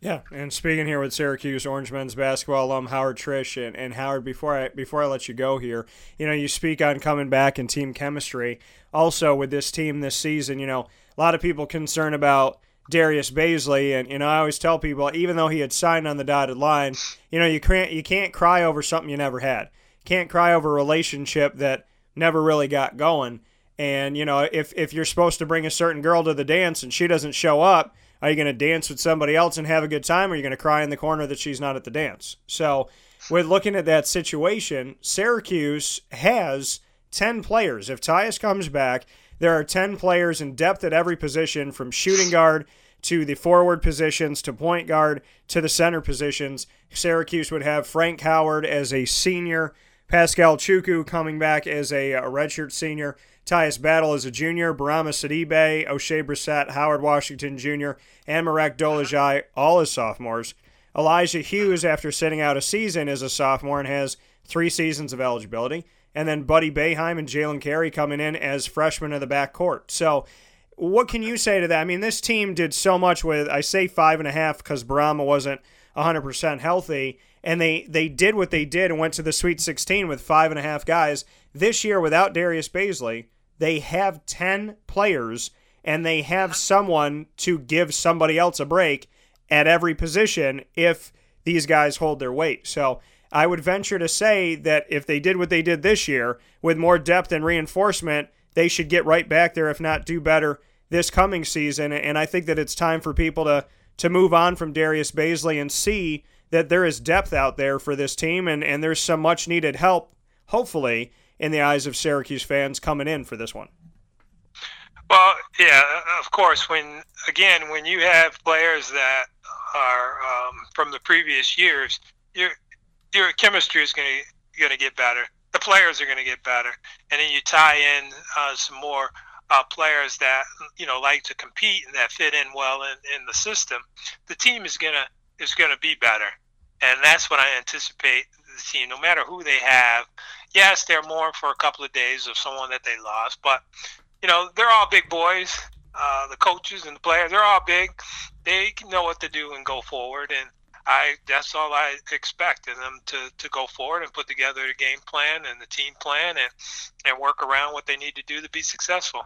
Yeah, and speaking here with Syracuse Orange men's basketball alum Howard Triche and, and Howard, before I before I let you go here, you know, you speak on coming back and team chemistry. Also, with this team this season, you know, a lot of people concerned about Darius Bazley, and you know, I always tell people, even though he had signed on the dotted line, you know, you can't you can't cry over something you never had. Can't cry over a relationship that never really got going. And you know, if if you're supposed to bring a certain girl to the dance and she doesn't show up, are you going to dance with somebody else and have a good time, or are you going to cry in the corner that she's not at the dance? So, with looking at that situation, Syracuse has ten players. If Tyus comes back, there are ten players in depth at every position, from shooting guard to the forward positions to point guard to the center positions. Syracuse would have Frank Howard as a senior, Paschal Chukwu coming back as a, a redshirt senior. Tyus Battle is a junior, Bourama Sidibe, Oshae Brissett, Howard Washington Jr., and Marek Dolezaj, all as sophomores. Elijah Hughes, after sitting out a season, is a sophomore and has three seasons of eligibility. And then Buddy Boeheim and Jalen Carey coming in as freshmen of the backcourt. So, what can you say to that? I mean, this team did so much with, I say five and a half because Bourama wasn't 100% healthy, and they, they did what they did and went to the Sweet 16 with five and a half guys. This year, without Darius Bazley, they have 10 players and they have someone to give somebody else a break at every position if these guys hold their weight. So I would venture to say that if they did what they did this year with more depth and reinforcement, they should get right back there, if not do better this coming season. And I think that it's time for people to to move on from Darius Bazley and see that there is depth out there for this team and, and there's some much needed help, hopefully, in the eyes of Syracuse fans coming in for this one. Well, yeah, of course. When again, when you have players that are um, from the previous years, your your chemistry is going to going to get better. The players are going to get better, and then you tie in uh, some more uh, players that you know like to compete and that fit in well in, in the system. The team is gonna is going to be better, and that's what I anticipate the team. No matter who they have, yes, they're more for a couple of days of someone that they lost, but you know they're all big boys. Uh, the coaches and the players, they're all big. They know what to do and go forward. And I that's all I expect in them to, to go forward and put together a game plan and the team plan and and work around what they need to do to be successful.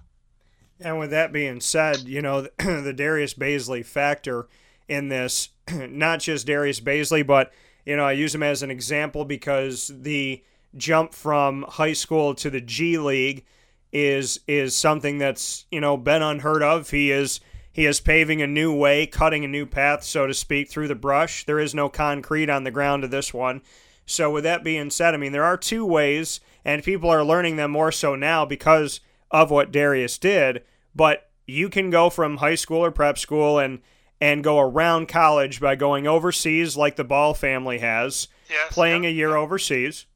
And with that being said, you know *clears throat* the Darius Bazley factor in this, *clears throat* not just Darius Bazley, but you know I use him as an example because the jump from high school to the G League is is something that's you know been unheard of. He is he is paving a new way, cutting a new path, so to speak, through the brush. There is no concrete on the ground to this one. So with that being said, I mean there are two ways, and people are learning them more so now because of what Darius did. But you can go from high school or prep school and and go around college by going overseas like the Ball family has, yes, playing yep. a year overseas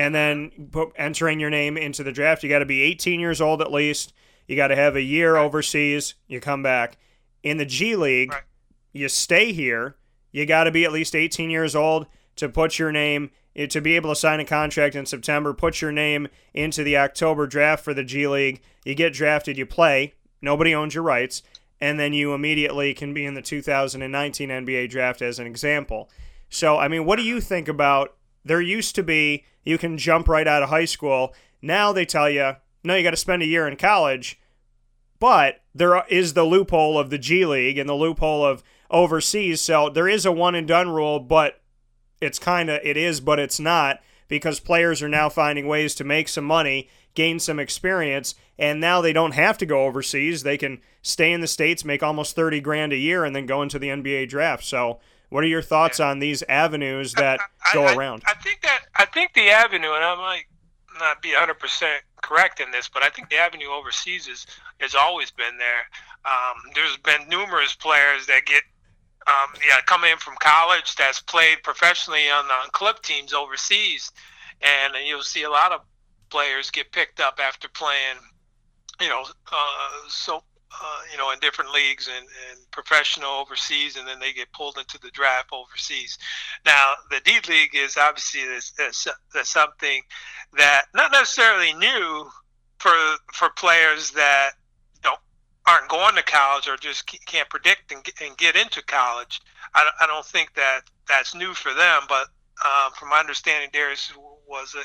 and then entering your name into the draft. You got to be 18 years old at least. You got to have a year right. overseas. You come back in the G League. Right. You stay here. You got to be at least 18 years old to put your name eh, to be able to sign a contract in September. Put your name into the October draft for the G League. You get drafted. You play. Nobody owns your rights, and then you immediately can be in the 2019 NBA draft as an example. So, I mean, what do you think about? There used to be you can jump right out of high school. Now they tell you, no, you got to spend a year in college. But there is the loophole of the G League and the loophole of overseas. So there is a one and done rule, but it's kind of, it is, but it's not because players are now finding ways to make some money, gain some experience, and now they don't have to go overseas. They can stay in the States, make almost 30 grand a year, and then go into the NBA draft. So what are your thoughts on these avenues that I, go I, around? I think that I think the avenue, and I might not be 100 percent correct in this, but I think the avenue overseas is has always been there. Um, there's been numerous players that get um, yeah come in from college that's played professionally on the on club teams overseas, and you'll see a lot of players get picked up after playing you know, uh, so uh, you know, in different leagues and, and professional overseas, and then they get pulled into the draft overseas. Now, the D League is obviously this, this, this something that not necessarily new for for players that don't aren't going to college or just can't predict and and get into college. I, I don't think that that's new for them, but um, from my understanding, Darius was a,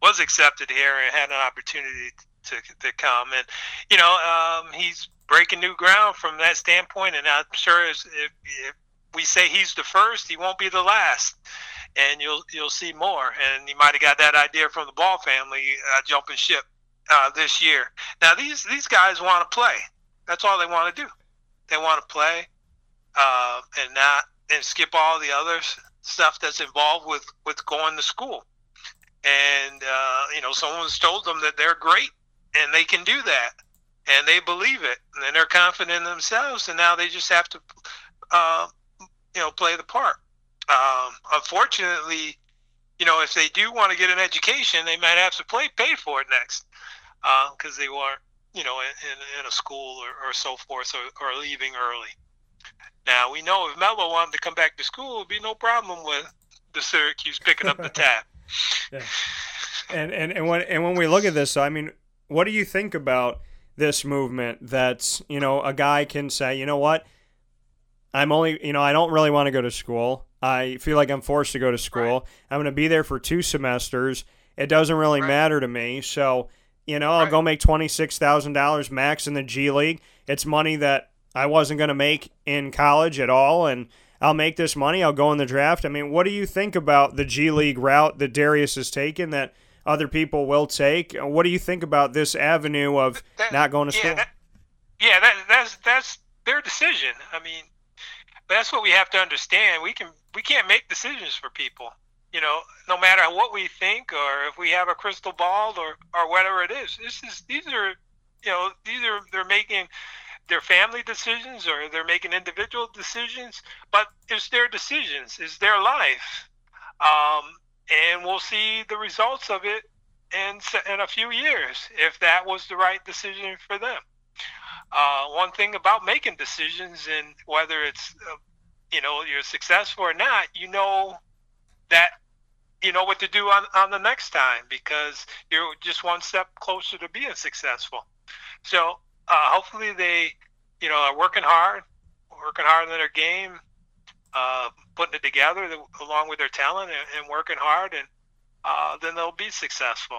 was accepted here and had an opportunity to, to come. And you know, um, he's breaking new ground from that standpoint. And I'm sure if, if we say he's the first, he won't be the last. And you'll you'll see more. And he might have got that idea from the Ball family uh, jumping ship uh, this year. Now these these guys want to play. That's all they want to do. They want to play uh, and not and skip all the other stuff that's involved with with going to school. And uh, you know, someone's told them that they're great and they can do that and they believe it, and they're confident in themselves, and now they just have to, uh, you know, play the part. Um, unfortunately, you know, if they do want to get an education, they might have to play pay for it next because uh, they weren't, you know, in, in a school or, or so forth, or, or leaving early. Now we know if Melo wanted to come back to school, it'd be no problem with the Syracuse picking up the *laughs* tab. yeah. And and and when and when we look at this, I mean, what do you think about this movement that, you know, a guy can say, you know what? I'm only, you know, I don't really want to go to school. I feel like I'm forced to go to school. Right. I'm going to be there for two semesters. It doesn't really right. matter to me. So, you know, I'll go make $26,000 max in the G League. It's money that I wasn't going to make in college at all. And I'll make this money. I'll go in the draft. I mean, what do you think about the G League route that Darius has taken that – other people will take. What do you think about this avenue of that, not going to yeah, school? That, yeah, that, that's that's their decision. I mean, that's what we have to understand. We can we can't make decisions for people. You know, no matter what we think or if we have a crystal ball or or whatever it is. This is these are you know these are they're making their family decisions or they're making individual decisions, but it's their decisions, it's their life. Um, and we'll see the results of it in in a few years if that was the right decision for them. Uh, one thing about making decisions and whether it's uh, you know you're successful or not, you know that you know what to do on, on the next time because you're just one step closer to being successful. So uh, hopefully they you know are working hard, working hard in their game, uh, putting it together along with their talent and, and working hard, and uh, then they'll be successful.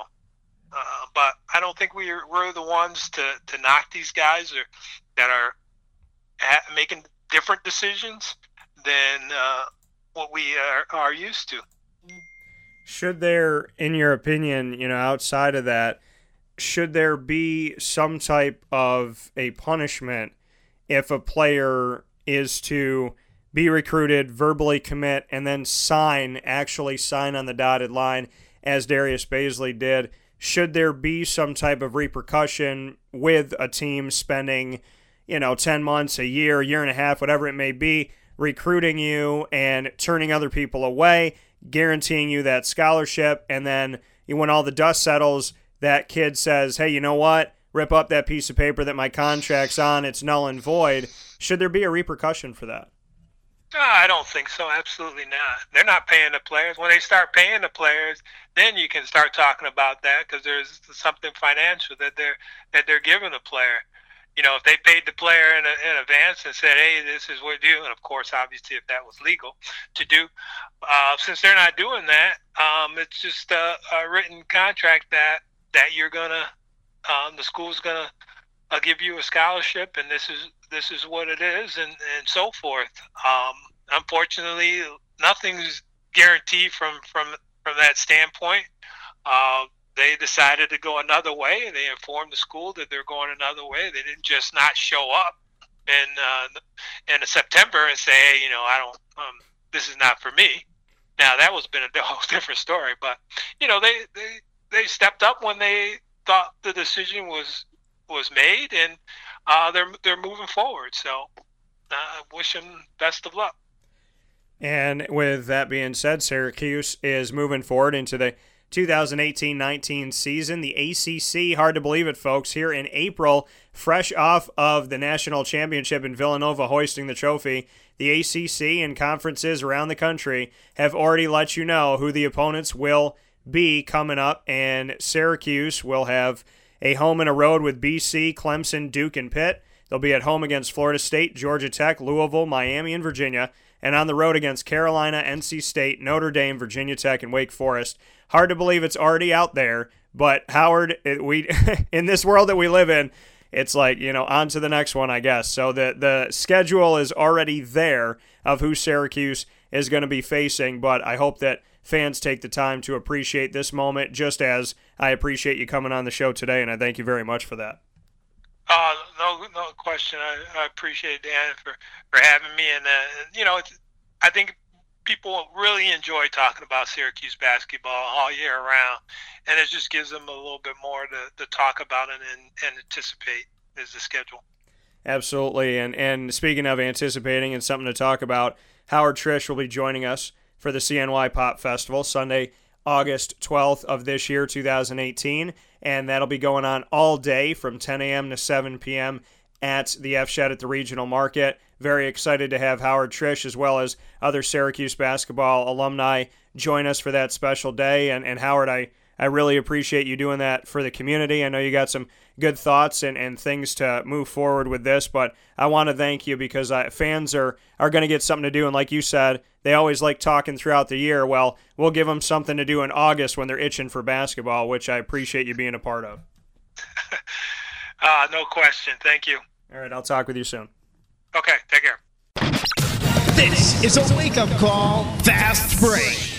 Uh, but I don't think we're we're the ones to, to knock these guys or that are at, making different decisions than uh, what we are, are used to. Should there, in your opinion, you know, outside of that, should there be some type of a punishment if a player is to be recruited, verbally commit, and then sign, actually sign on the dotted line, as Darius Bazley did? Should there be some type of repercussion with a team spending, you know, 10 months, a year, year and a half, whatever it may be, recruiting you and turning other people away, guaranteeing you that scholarship, and then when all the dust settles, that kid says, hey, you know what? Rip up that piece of paper that my contract's on, it's null and void. Should there be a repercussion for that? I don't think so. Absolutely not. They're not paying the players. When they start paying the players, then you can start talking about that because there's something financial that they're that they're giving the player. You know, if they paid the player in, a, in advance and said, "Hey, this is what you," and of course, obviously, if that was legal to do, uh, since they're not doing that, um, it's just a, a written contract that that you're gonna, um, the school's gonna uh, give you a scholarship, and this is this is what it is, and and so forth. Um, unfortunately, nothing's guaranteed from from from that standpoint. Uh, they decided to go another way. And they informed the school that they're going another way. They didn't just not show up in uh, in September and say, hey, you know, I don't. Um, this is not for me. Now that was been a *laughs* whole different story, but you know, they they they stepped up when they thought the decision was was made, and uh, they're they're moving forward. So uh, wish them best of luck. And with that being said, Syracuse is moving forward into the 2018-19 season. The ACC, hard to believe it, folks, here in April, fresh off of the national championship in Villanova, hoisting the trophy. The ACC and conferences around the country have already let you know who the opponents will be coming up, and Syracuse will have a home and a road with BC, Clemson, Duke, and Pitt. They'll be at home against Florida State, Georgia Tech, Louisville, Miami, and Virginia, and on the road against Carolina, NC State, Notre Dame, Virginia Tech, and Wake Forest. Hard to believe it's already out there, but Howard, it, we *laughs* in this world that we live in, it's like you know on to the next one, I guess. So the the schedule is already there of who Syracuse is going to be facing, but I hope that fans take the time to appreciate this moment, just as I appreciate you coming on the show today, and I thank you very much for that. Uh, no, no question. I, I appreciate Dan for, for having me, and uh, you know, I think people really enjoy talking about Syracuse basketball all year round, and it just gives them a little bit more to, to talk about and, and, and anticipate is the schedule. Absolutely, and and speaking of anticipating and something to talk about, Howard Triche will be joining us for the CNY Pop Festival Sunday, August 12th of this year, 2018. And that'll be going on all day from 10 a.m. to 7 p.m. at the F Shed at the Regional Market. Very excited to have Howard Triche as well as other Syracuse basketball alumni join us for that special day. And, and Howard, I, I really appreciate you doing that for the community. I know you got some good thoughts and, and things to move forward with this, but I want to thank you because uh, fans are, are going to get something to do. And like you said, they always like talking throughout the year. Well, we'll give them something to do in August when they're itching for basketball, which I appreciate you being a part of. *laughs* uh, no question. Thank you. All right, I'll talk with you soon. Okay, take care. This is a wake up call, fast break.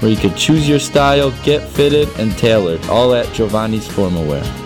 where you could choose your style, get fitted, and tailored, all at Giovanni's Formal Wear.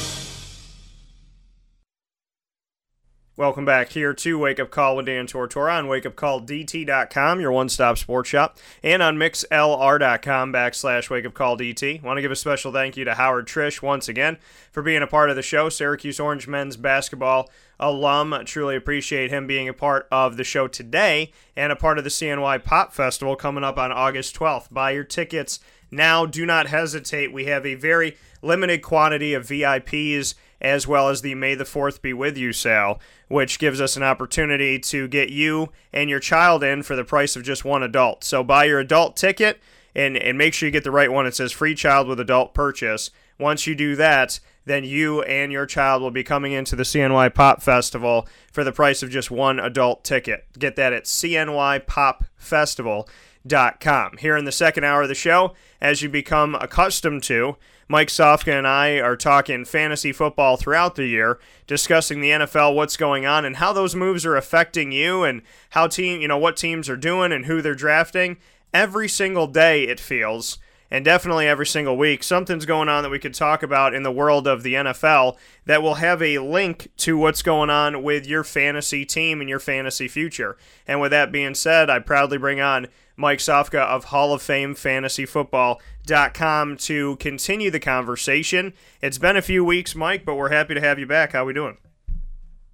Welcome back here to Wake Up Call with Dan Tortora on wakeupcalldt.com, your one stop sports shop, and on mixlr.com backslash wakeupcalldt. Want to give a special thank you to Howard Triche once again for being a part of the show. Syracuse Orange men's basketball alum. Truly appreciate him being a part of the show today and a part of the CNY Pop Festival coming up on August 12th. Buy your tickets now. Do not hesitate. We have a very limited quantity of VIPs as well as the May the 4th Be With You sale, which gives us an opportunity to get you and your child in for the price of just one adult. So buy your adult ticket and, and make sure you get the right one. It says free child with adult purchase. Once you do that, then you and your child will be coming into the CNY Pop Festival for the price of just one adult ticket. Get that at CNYPopFestival.com. Here in the second hour of the show, as you become accustomed to, Mike Sofka and I are talking fantasy football throughout the year, discussing the NFL, what's going on, and how those moves are affecting you, and how team, you know, what teams are doing and who they're drafting. Every single day, it feels, and definitely every single week, something's going on that we could talk about in the world of the NFL that will have a link to what's going on with your fantasy team and your fantasy future. And with that being said, I proudly bring on Mike Sofka of Hall of Fame Fantasy Football.com to continue the conversation. It's been a few weeks, Mike, but we're happy to have you back. How are we doing?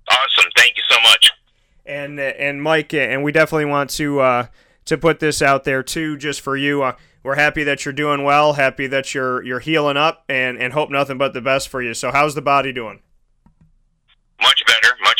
Awesome. Thank you so much. And and Mike, and we definitely want to uh, to put this out there too, just for you. Uh, we're happy that you're doing well, happy that you're you're healing up, and and hope nothing but the best for you. So, how's the body doing? Much better, much better. I'm working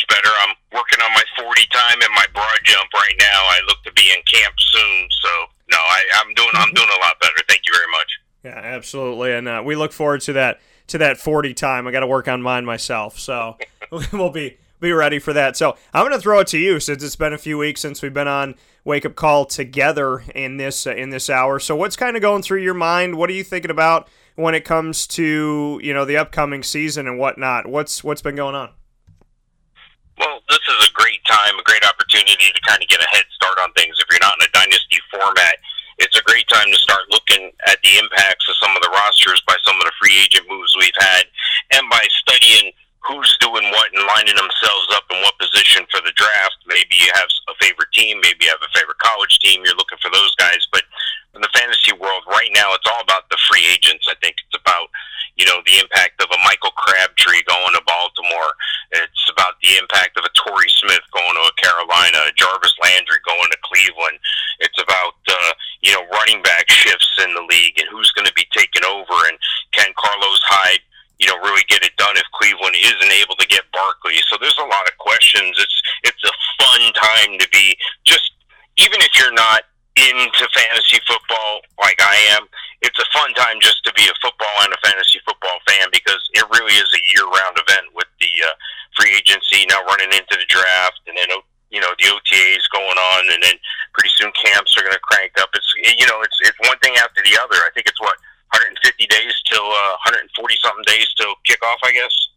40 time in my broad jump right now. I look to be in camp soon, so no, I, I'm doing I'm doing a lot better. Thank you very much. Yeah, absolutely, and uh, we look forward to that to that 40 time. I got to work on mine myself, so *laughs* *laughs* we'll be be ready for that. So I'm going to throw it to you since it's been a few weeks since we've been on Wake Up Call together in this uh, in this hour. So what's kind of going through your mind? What are you thinking about when it comes to you know the upcoming season and whatnot? What's what's been going on? Well, this is a great time, a great opportunity to kind of get a head start on things if you're not in a dynasty format. it's a great time to start looking at the impacts of some of the rosters by some of the free agent moves we've had, and by studying who's doing what and lining themselves up in what position for the draft. Maybe you have a favorite team, maybe you have a favorite college team. You're looking for those guys, but in the fantasy world right now, it's all about the free agents. I think it's about you know the impact of a Michael Crabtree going to Baltimore. It's about the impact of a Torrey Smith going to Carolina, a Jarvis Landry going to Cleveland. It's about uh, you know running back shifts in the league and who's going to be taking over and can Carlos Hyde you know, really get it done if Cleveland isn't able to get Barkley. So there's a lot of questions. It's it's a fun time to be just even if you're not into fantasy football like I am, it's a fun time just to be a football and a fantasy football fan because it really is a year-round event with the uh, free agency now running into the draft and then you know the OTAs going on and then pretty soon camps are going to crank up. It's you know it's it's one thing after the other. I think it's what 150 days till uh, 140 something days till kickoff, I guess.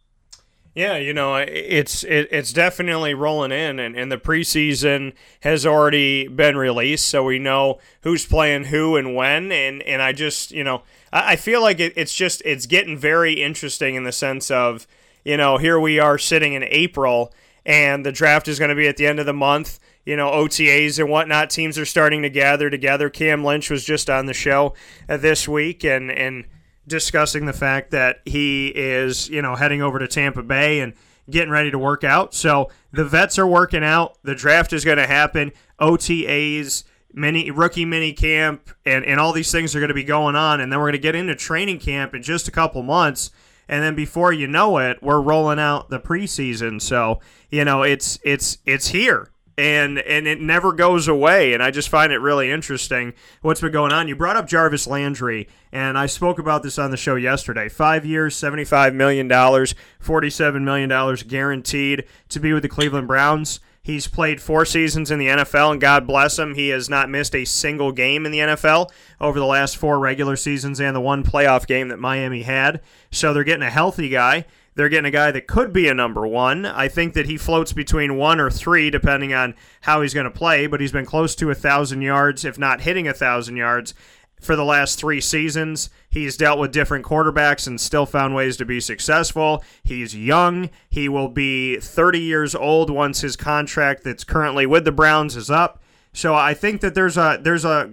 Yeah, you know, it's it, it's definitely rolling in, and, and the preseason has already been released, so we know who's playing who and when, and, and I just, you know, I, I feel like it, it's just it's getting very interesting in the sense of, you know, here we are sitting in April, and the draft is going to be at the end of the month. You know, OTAs and whatnot. Teams are starting to gather together. Cam Lynch was just on the show uh, this week, and and discussing the fact that he is, you know, heading over to Tampa Bay and getting ready to work out. So the vets are working out. The draft is going to happen. OTAs, mini rookie mini camp, and, and all these things are going to be going on. And then we're going to get into training camp in just a couple months. And then before you know it, we're rolling out the preseason. So, you know, it's it's it's here and and it never goes away and i just find it really interesting what's been going on you brought up jarvis landry and i spoke about this on the show yesterday five years 75 million dollars 47 million dollars guaranteed to be with the cleveland browns He's played four seasons in the NFL, and God bless him, he has not missed a single game in the NFL over the last four regular seasons and the one playoff game that Miami had. So they're getting a healthy guy. They're getting a guy that could be a number one. I think that he floats between one or three, depending on how he's going to play, but he's been close to a 1,000 yards, if not hitting a 1,000 yards for the last three seasons. He's dealt with different quarterbacks and still found ways to be successful. He's young. He will be 30 years old once his contract that's currently with the Browns is up. So I think that there's a there's a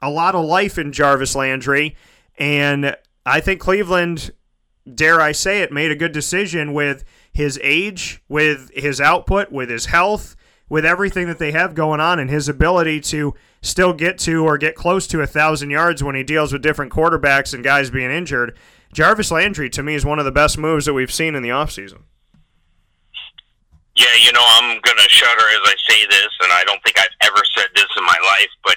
a lot of life in Jarvis Landry, and I think Cleveland, dare I say it, made a good decision with his age, with his output, with his health, with everything that they have going on, and his ability to still get to or get close to a thousand yards when he deals with different quarterbacks and guys being injured. Jarvis Landry to me is one of the best moves that we've seen in the offseason. Yeah, you know, I'm going to shudder as I say this, and I don't think I've ever said this in my life, but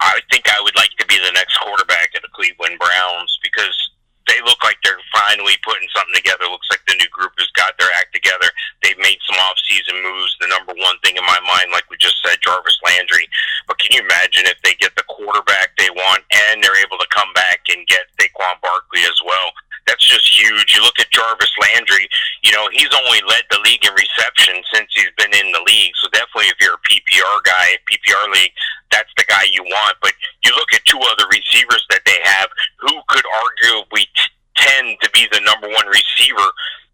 I think I would like to be the next quarterback of the Cleveland Browns because they look like they're finally putting something together. Looks like the new group has got their act together. They've made some off-season moves. The number one thing in my mind, like we just said, Jarvis Landry. But can you imagine if they get the quarterback they want and they're able to come back and get Saquon Barkley as well? That's just huge. You look at Jarvis Landry, you know, he's only led the league in reception since he's been in the league. So definitely if you're a PPR guy, PPR league, that's the guy you want. But you look at two other receivers that they have who could arguably t- tend to be the number one receiver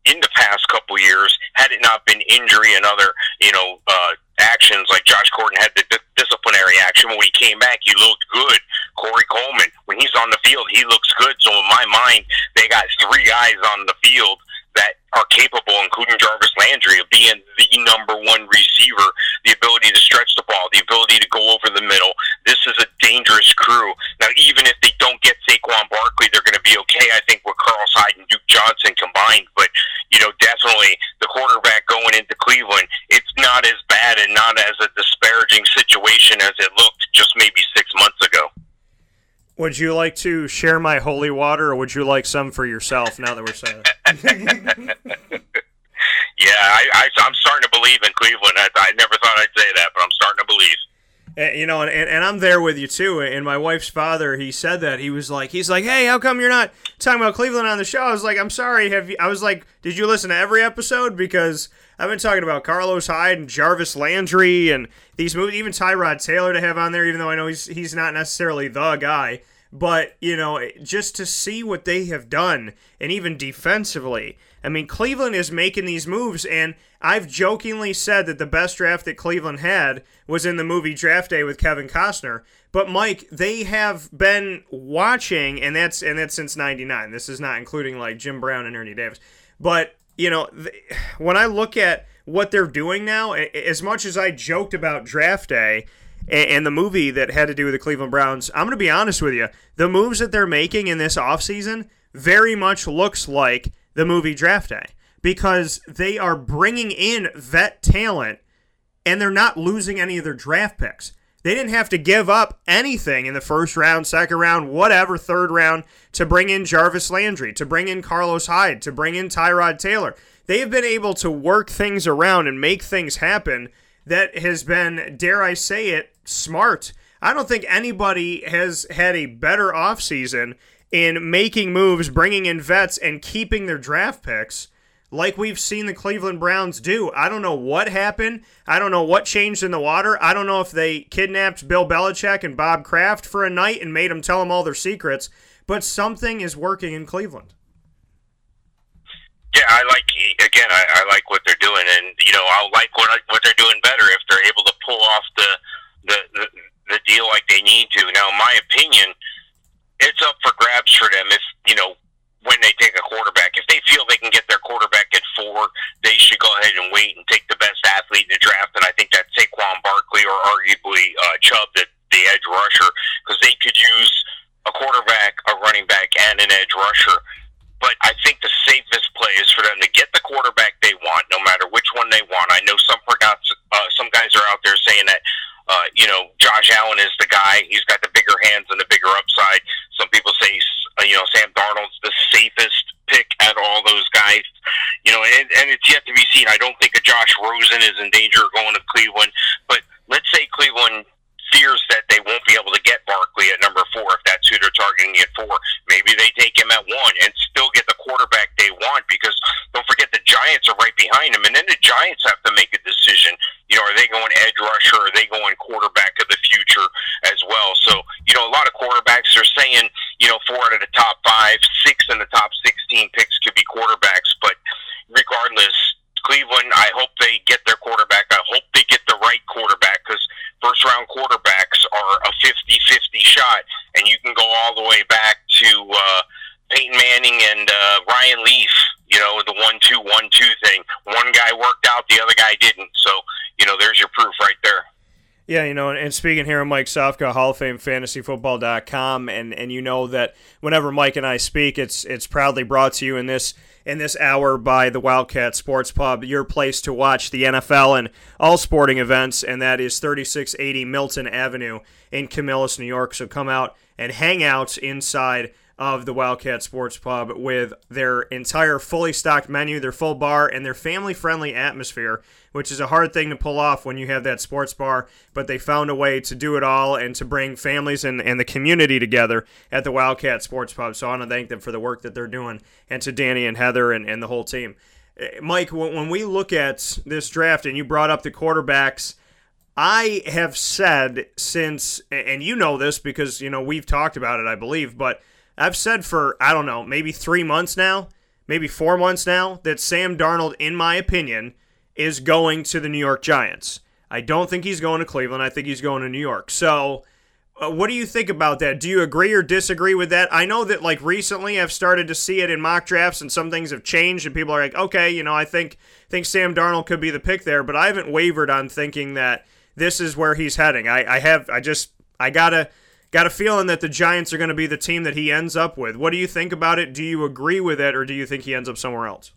in the past couple years had it not been injury and other, you know, uh, actions like Josh Gordon had the di- disciplinary action. When he came back, he looked good. Corey Coleman, when he's on the field, he looks good. So in my mind, three guys on the field that are capable, including Jarvis Landry, of being the number one receiver, the ability to stretch the ball, the ability to go over the middle. This is a dangerous crew. Now, even if they don't get Saquon Barkley, they're going to be okay, I think, with Carlos Hyde and Duke Johnson combined. But, you know, definitely the quarterback going into Cleveland, it's not as bad and not as a disparaging situation as it looked just maybe six months ago. Would you like to share my holy water, or would you like some for yourself? Now that we're saying. *laughs* Yeah, I, I, I'm starting to believe in Cleveland. I, I never thought I'd say that, but I'm starting to believe. And, you know, and, and I'm there with you too. And my wife's father, he said that he was like, he's like, hey, how come you're not talking about Cleveland on the show. I was like, I'm sorry. Have you? I was like, did you listen to every episode? Because I've been talking about Carlos Hyde and Jarvis Landry and these movies, even Tyrod Taylor to have on there, even though I know he's he's not necessarily the guy. But you know, just to see what they have done, and even defensively, I mean, Cleveland is making these moves, and I've jokingly said that the best draft that Cleveland had was in the movie Draft Day with Kevin Costner. But Mike, they have been watching, and that's and that's since '99. This is not including like Jim Brown and Ernie Davis. But you know, when I look at what they're doing now, as much as I joked about Draft Day and, the movie that had to do with the Cleveland Browns, I'm going to be honest with you. The moves that they're making in this offseason very much looks like the movie Draft Day because they are bringing in vet talent and they're not losing any of their draft picks. They didn't have to give up anything in the first round, second round, whatever, third round to bring in Jarvis Landry, to bring in Carlos Hyde, to bring in Tyrod Taylor. They have been able to work things around and make things happen that has been, dare I say it, smart. I don't think anybody has had a better offseason in making moves, bringing in vets, and keeping their draft picks like we've seen the Cleveland Browns do. I don't know what happened. I don't know what changed in the water. I don't know if they kidnapped Bill Belichick and Bob Kraft for a night and made them tell them all their secrets, but something is working in Cleveland. Yeah, I like again. I, I like what they're doing, and you know, I'll like what what they're doing better if they're able to pull off the the the, the deal like they need to. Now, in my opinion, it's up for grabs for them if you know when they take a quarterback. If they feel they can get their quarterback at four, they should go ahead and wait and take the best athlete in the draft. And I think that's Saquon Barkley or arguably uh, Chubb, the, the edge rusher, because they could use a quarterback, a running back, and an edge rusher. But I think the safest play is for them to get the quarterback they want, no matter which one they want. I know some forgot, uh, some guys are out there saying that uh, you know, Josh Allen is the guy. He's got the bigger hands and the bigger upside. Some people say, uh, you know, Sam Darnold's the safest pick of all those guys. You know, and, and it's yet to be seen. I don't think a Josh Rosen is in danger of going to Cleveland. But let's say Cleveland fears that they won't be able to get Barkley at number four if that's who they're targeting at four. Maybe they take him at one and still get the quarterback they want because don't forget the Giants are right behind him, and then the Giants have to make a decision. You know, are they going edge rusher? Are they going quarterback of the future as well? So, you know, a lot of quarterbacks are saying, you know, four out of the top five, six in the top sixteen picks could be quarterbacks, but regardless. Cleveland, I hope they get their quarterback. I hope they get the right quarterback because first round quarterbacks are a 50 50 shot, and you can go all the way back to uh, Peyton Manning and uh, Ryan Leaf, you know, the one two one two thing. One guy worked out, the other guy didn't. So, you know, there's your proof right there. Yeah, you know, and speaking here Mike Sofka, Hall of Fame fantasyfootball.com, and and you know that whenever Mike and I speak, it's it's proudly brought to you in this in this hour by the Wildcat Sports Pub, your place to watch the NFL and all sporting events, and that is 3680 Milton Avenue in Camillus, New York. So come out and hang out inside of the Wildcat Sports Pub with their entire fully stocked menu, their full bar, and their family friendly atmosphere, which is a hard thing to pull off when you have that sports bar. But they found a way to do it all and to bring families and, and the community together at the Wildcat Sports Pub. So I want to thank them for the work that they're doing and to Danny and Heather and, and the whole team. Eh, Mike, when when we look at this draft and you brought up the quarterbacks, I have said since, and you know this because, you know, we've talked about it, I believe, but I've said for, I don't know, maybe three months now, maybe four months now, that Sam Darnold, in my opinion, is going to the New York Giants. I don't think he's going to Cleveland. I think he's going to New York. So, uh, what do you think about that? Do you agree or disagree with that? I know that like recently I've started to see it in mock drafts and some things have changed and people are like, okay, you know, I think think Sam Darnold could be the pick there, but I haven't wavered on thinking that this is where he's heading. I, I have I just I gotta got a feeling that the Giants are going to be the team that he ends up with. What do you think about it? Do you agree with it, or do you think he ends up somewhere else?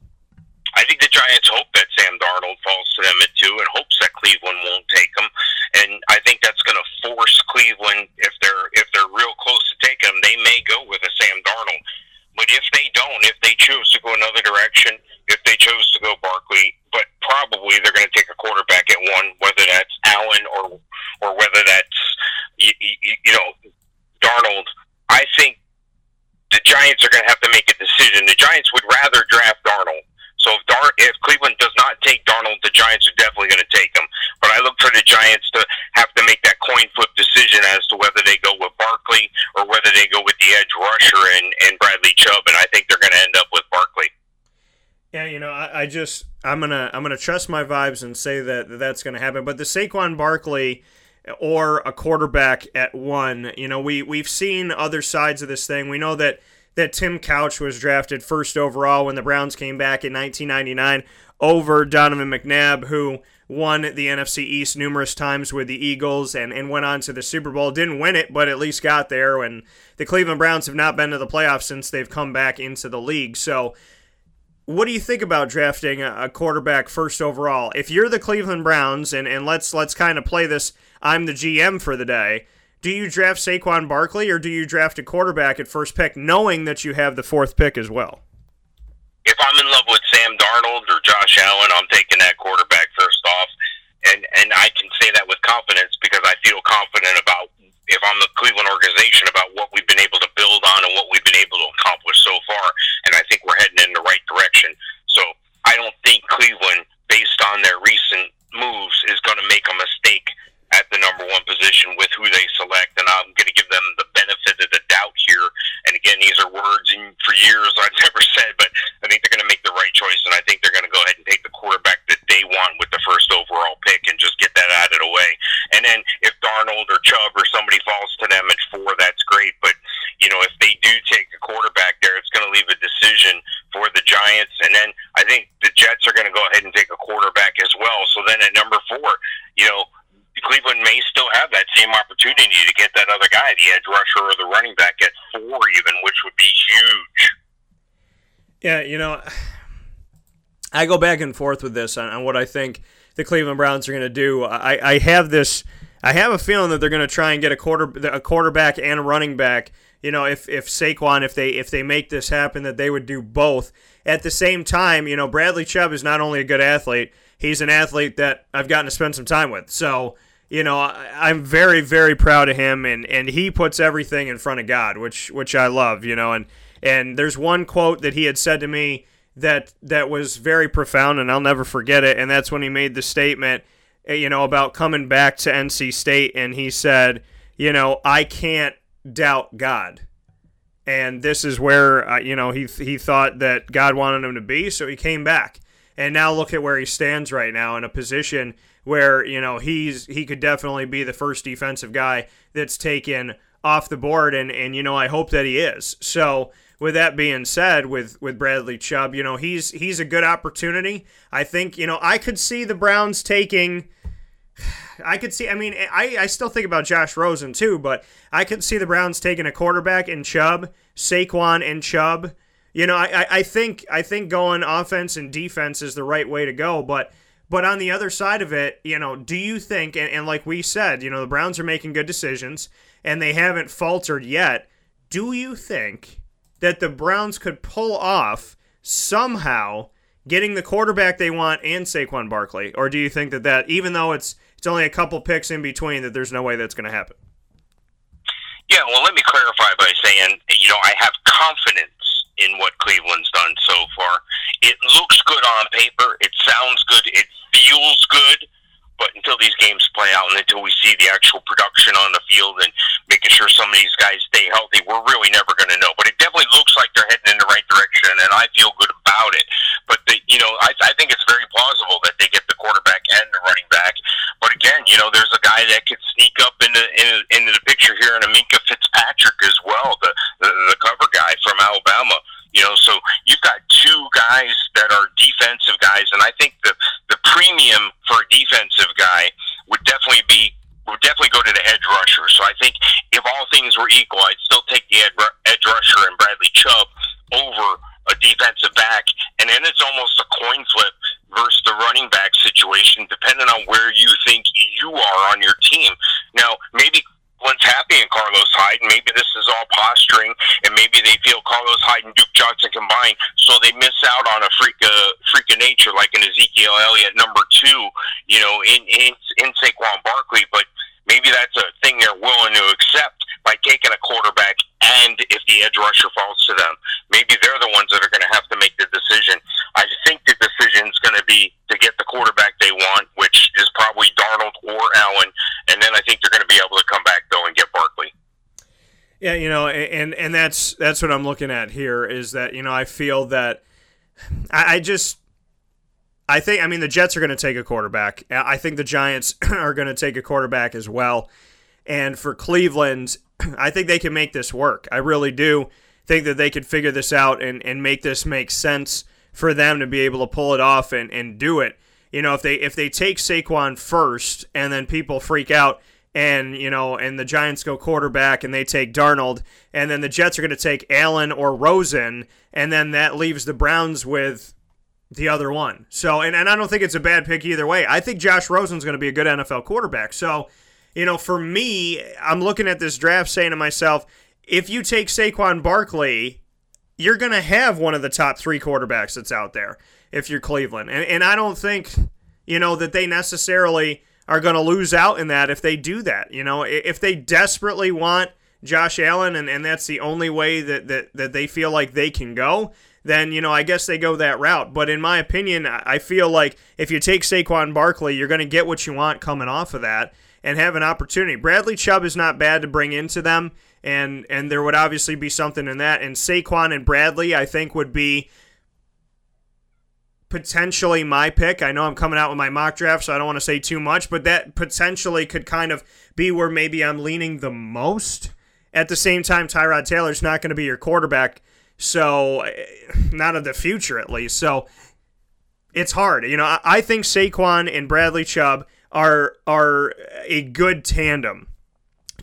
I think the Giants hope that Sam Darnold falls to them at two and hopes that Cleveland won't take him. And I think that's going to force Cleveland, if they're if they're real close to taking him, they may go with a Sam Darnold. But if they don't, if they choose to go another direction, if they chose to go Barkley, but probably they're going to take a quarterback at one, whether that's Allen or or whether that's you, you, you know Darnold. I think the Giants are going to have to make a decision. The Giants would rather draft Darnold. So if Dar- if Cleveland does not take Darnold, the Giants are definitely going to take him. But I look for the Giants to have to make that coin flip decision as to whether they go with Barkley or whether they go with the edge rusher and, and Bradley Chubb. And I think they're going to end up with Barkley. Yeah, you know, I, I just I'm gonna I'm gonna trust my vibes and say that that's going to happen. But the Saquon Barkley or a quarterback at one, you know, we we've seen other sides of this thing. We know that that Tim Couch was drafted first overall when the Browns came back in 1999 over Donovan McNabb, who won the NFC East numerous times with the Eagles and, and went on to the Super Bowl. Didn't win it, but at least got there. And the Cleveland Browns have not been to the playoffs since they've come back into the league. So, what do you think about drafting a, quarterback first overall? If you're the Cleveland Browns, and, and let's let's kind of play this, I'm the GM for the day. Do you draft Saquon Barkley or do you draft a quarterback at first pick, knowing that you have the fourth pick as well? If I'm in love with Sam Darnold or Josh Allen, I'm taking that quarterback first off, and and I can say that with confidence because I feel confident about if I'm the Cleveland organization about what we've been able to build on and what we've been able to accomplish so far, and I think we're heading in the right direction. So I don't think Cleveland, based on their recent moves, is going to make a mistake at the number one position with who they select, and I'm going to give them the benefit of the doubt here. And again, these are words in, for years I've *laughs* never said, but I think they're going to make the right choice, and I think they're going to go ahead and take the quarterback they want with the first overall pick and just get that out of the way. And then if Darnold or Chubb or somebody falls to them at four, that's great. But you know, if they do take a quarterback there, it's going to leave a decision for the Giants, and then I think the Jets are going to go ahead and take a quarterback as well. So then at number four, you know Cleveland may still have that same opportunity to get that other guy, the edge rusher or the running back at four, even, which would be huge. Yeah, you know, I go back and forth with this on, on what I think the Cleveland Browns are going to do. I, I have this. I have a feeling that they're going to try and get a quarter a quarterback and a running back. You know, if if Saquon if they if they make this happen, that they would do both at the same time. You know, Bradley Chubb is not only a good athlete, he's an athlete that I've gotten to spend some time with. So you know, I, am very, very proud of him, and, and he puts everything in front of God, which which I love, you know. And and there's one quote that he had said to me that that was very profound, and I'll never forget it. And that's when he made the statement, eh, you know, about coming back to NC State, and he said, you know, I can't doubt God. And this is where uh, you know he he thought that God wanted him to be, so he came back. And now look at where he stands right now in a position where you know he's he could definitely be the first defensive guy that's taken off the board, and and you know I hope that he is. So with that being said, with with Bradley Chubb, you know he's he's a good opportunity. I think you know I could see the Browns taking. I could see. I mean, I, I still think about Josh Rosen too, but I could see the Browns taking a quarterback and Chubb, Saquon and Chubb. You know, I, I think I think going offense and defense is the right way to go, but but on the other side of it, you know, do you think, and, and like we said, you know, the Browns are making good decisions and they haven't faltered yet. Do you think that the Browns could pull off somehow getting the quarterback they want and Saquon Barkley? Or do you think that, that even though it's it's only a couple picks in between, that there's no way that's going to happen? Yeah, well, let me clarify by saying, you know, I have confidence in what Cleveland's done so far. It looks good on paper. It sounds good. It feels good. But until these games play out and until we see the actual production on the field and making sure some of these guys stay healthy, we're really never going to know. But it definitely looks like they're heading in the right direction, and I feel good about it. But the, you know, I, I think it's very plausible that they get the quarterback and the running back. But again, you know, there's a guy that could sneak up into into, the picture here in Minkah Fitzpatrick as well, the, the the cover guy from Alabama. You know, so you've got two guys that are defensive guys, and I think the premium for a defensive guy would definitely be would definitely go to the edge rusher. So I think if all things were equal, I'd still take the edge rusher and Bradley Chubb over a defensive back, and then it's almost a coin flip versus the running back situation, depending on where you think you are on your team. Now, maybe Cleveland's happy in Carlos Hyde, and maybe this is all posturing, and maybe they feel Carlos Hyde and Duke Johnson combined, so they miss out on a freak of, freak of nature like an Ezekiel Elliott number two, you know, in in, in Saquon Barkley. But maybe that's a thing they're willing to accept by taking a quarterback, and if the edge rusher falls to them, maybe they're the ones that are going to have to make the decision. I think the decision is going to be to get the quarterback they want, which is probably Darnold or Allen know, and and that's that's what I'm looking at here is that you know I feel that I, I just I think I mean the Jets are going to take a quarterback. I think the Giants *clears throat* are going to take a quarterback as well. And for Cleveland, *clears throat* I think they can make this work. I really do think that they could figure this out and, and make this make sense for them to be able to pull it off and, and do it. You know, if they if they take Saquon first and then people freak out and you know and the Giants go quarterback and they take Darnold and then the Jets are going to take Allen or Rosen and then that leaves the Browns with the other one. So and, and I don't think it's a bad pick either way. I think Josh Rosen's going to be a good NFL quarterback. So, you know, for me, I'm looking at this draft saying to myself, if you take Saquon Barkley, you're going to have one of the top 3 quarterbacks that's out there if you're Cleveland. And and I don't think, you know, that they necessarily are going to lose out in that if they do that. You know, if they desperately want Josh Allen and, and that's the only way that, that, that they feel like they can go, then, you know, I guess they go that route. But in my opinion, I feel like if you take Saquon Barkley, you're going to get what you want coming off of that and have an opportunity. Bradley Chubb is not bad to bring into them, and and there would obviously be something in that. And Saquon and Bradley, I think, would be potentially my pick. I know I'm coming out with my mock draft, so I don't want to say too much, but that potentially could kind of be where maybe I'm leaning the most. At the same time, Tyrod Taylor's not going to be your quarterback, so eh, not of the future at least. So it's hard. You know, I think Saquon and Bradley Chubb are are a good tandem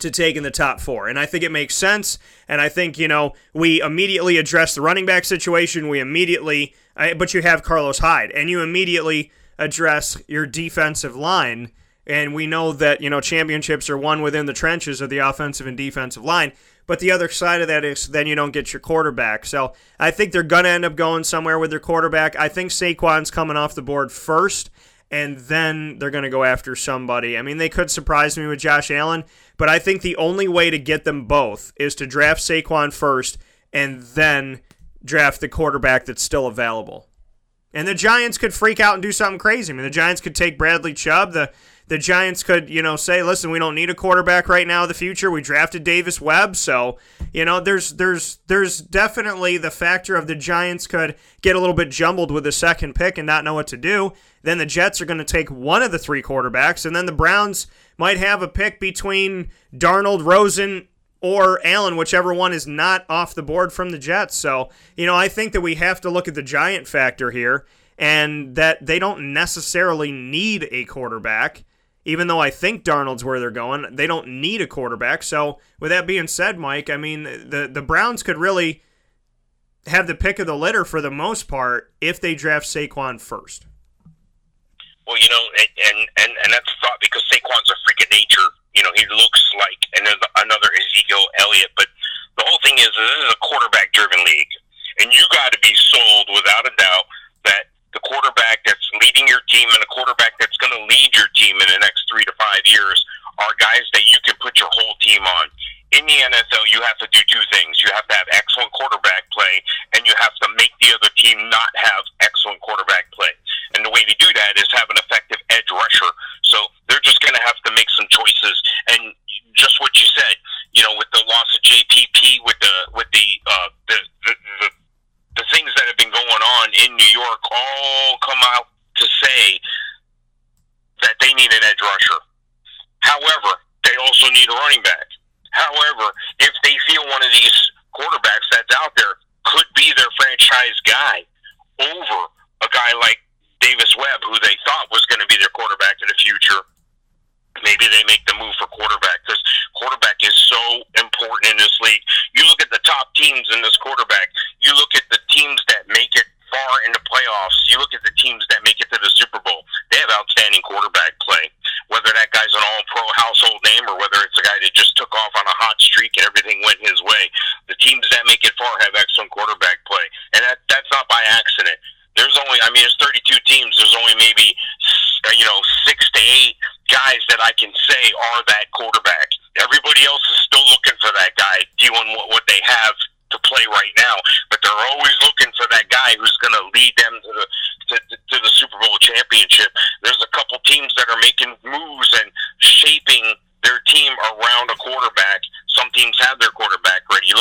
to take in the top four. And I think it makes sense. And I think, you know, we immediately address the running back situation. We immediately, but you have Carlos Hyde, and you immediately address your defensive line. And we know that, you know, championships are won within the trenches of the offensive and defensive line. But the other side of that is then you don't get your quarterback. So I think they're going to end up going somewhere with their quarterback. I think Saquon's coming off the board first and then they're going to go after somebody. I mean, they could surprise me with Josh Allen, but I think the only way to get them both is to draft Saquon first and then draft the quarterback that's still available. And the Giants could freak out and do something crazy. I mean, the Giants could take Bradley Chubb. The the Giants could, you know, say, "Listen, we don't need a quarterback right now the future. We drafted Davis Webb, so you know, there's there's there's definitely the factor of the Giants could get a little bit jumbled with the second pick and not know what to do. Then the Jets are going to take one of the three quarterbacks, and then the Browns might have a pick between Darnold, Rosen, or Allen, whichever one is not off the board from the Jets. So, you know, I think that we have to look at the giant factor here and that they don't necessarily need a quarterback even though I think Darnold's where they're going, they don't need a quarterback. So, with that being said, Mike, I mean, the the Browns could really have the pick of the litter for the most part if they draft Saquon first. Well, you know, and and and, and that's a thought because Saquon's a freak of nature. You know, he looks like another Ezekiel Elliott, but the whole thing is this is a quarterback driven league, and you got to be sold without a doubt quarterback that's leading your team and a quarterback that's going to lead your team in the next three to five years are guys that you can put your whole team on. In the NFL, you have to do two things. You have to have excellent quarterback play, and you have to make the other team not have excellent quarterback play. And the way to do that is have an effective edge rusher. So they're just going to have to make some choices. And just what you said, you know, with the loss of JPP, with the with the uh, the, the the the things that have been going on in New York all come out to say that they need an edge rusher. However, they also need a running back. However, if they feel one of these quarterbacks that's out there could be their franchise guy over a guy like Davis Webb, who they thought was going to be their quarterback in the future, maybe they make the move for quarterback because quarterback is so important in this league. You look at the top teams in this quarterback. You look at the teams that make it far into playoffs. You look at the teams that make it to the Super Bowl. They have outstanding quarterback play. Whether that guy's an all-pro household name or whether it's a guy that just took off on a hot streak and everything went his way, the teams that make it far have excellent quarterback play, and that that's not by accident. There's only, I mean, there's 32 teams. There's only maybe, uh, you know, six to eight guys that I can say are that quarterback. Everybody else is still looking for that guy doing what, what they have to play right now, but they're always looking for that guy who's going to lead them to the to, to the Super Bowl championship. There's a couple teams that are making moves and shaping their team around a quarterback. Some teams have their quarterback ready. You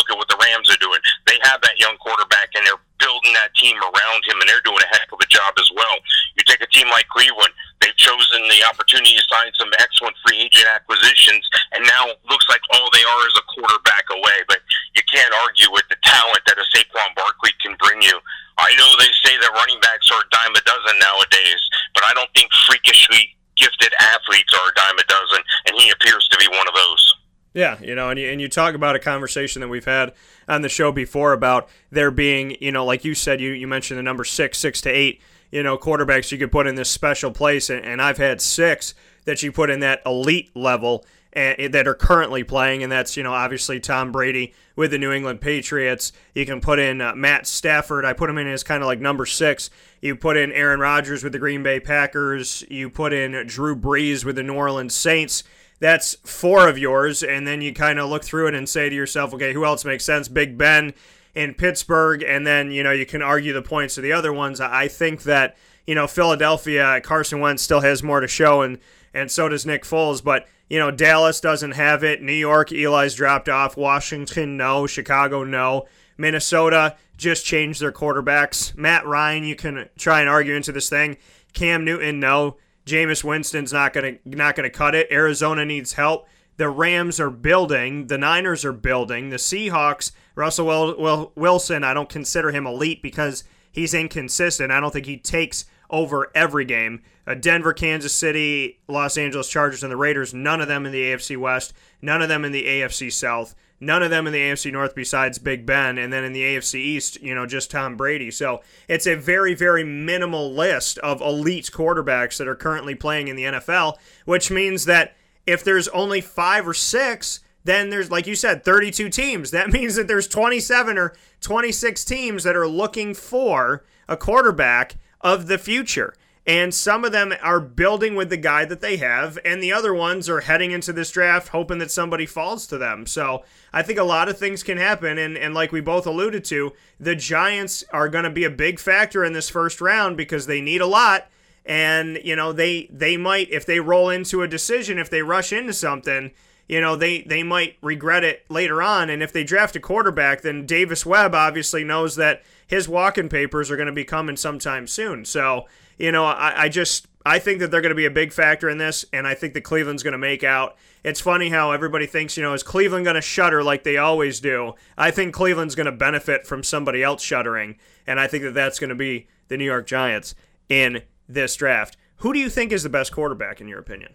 like Cleveland. They've chosen the opportunity to sign some excellent free agent acquisitions, and now looks like all they are is a quarterback away. But you can't argue with the talent that a Saquon Barkley can bring you. I know they say that running backs are a dime a dozen nowadays, but I don't think freakishly gifted athletes are a dime a dozen, and he appears to be one of those. Yeah, you and you, and you talk about a conversation that we've had on the show before about there being, you know, like you said, you, you mentioned the number six, six to eight, you know, quarterbacks you could put in this special place, and, and I've had six that you put in that elite level and, that are currently playing, and that's, you know, obviously Tom Brady with the New England Patriots. You can put in uh, Matt Stafford. I put him in as kind of like number six. You put in Aaron Rodgers with the Green Bay Packers. You put in Drew Brees with the New Orleans Saints that's four of yours, and then you kind of look through it and say to yourself, okay, who else makes sense? Big Ben in Pittsburgh, and then you know you can argue the points of the other ones. I think that you know Philadelphia, Carson Wentz still has more to show, and and so does Nick Foles, but you know Dallas doesn't have it. New York, Eli's dropped off. Washington, no. Chicago, no. Minnesota just changed their quarterbacks. Matt Ryan, you can try and argue into this thing. Cam Newton, no. Jameis Winston's not gonna not gonna cut it. Arizona needs help. The Rams are building. The Niners are building. The Seahawks, Russell Wil- Wil- Wilson, I don't consider him elite because he's inconsistent. I don't think he takes over every game. Uh, Denver, Kansas City, Los Angeles Chargers, and the Raiders, none of them in the AFC West, none of them in the AFC South, none of them in the AFC North besides Big Ben, and then in the AFC East, you know, just Tom Brady. So it's a very, very minimal list of elite quarterbacks that are currently playing in the NFL, which means that if there's only five or six, then there's, like you said, 32 teams. That *laughs* means that there's 27 or 26 teams that are looking for a quarterback of the future. And some of them are building with the guy that they have, and the other ones are heading into this draft hoping that somebody falls to them. So I think a lot of things can happen. And, and like we both alluded to, the Giants are going to be a big factor in this first round because they need a lot. And, you know, they, they might, if they roll into a decision, if they rush into something, you know, they, they might regret it later on. And if they draft a quarterback, then Davis Webb obviously knows that his walking papers are going to be coming sometime soon. So, you know, I, I just I think that they're going to be a big factor in this, and I think that Cleveland's going to make out. It's funny how everybody thinks, you know, is Cleveland going to shutter like they always do? I think Cleveland's going to benefit from somebody else shuttering, and I think that that's going to be the New York Giants in this draft. Who do you think is the best quarterback in your opinion?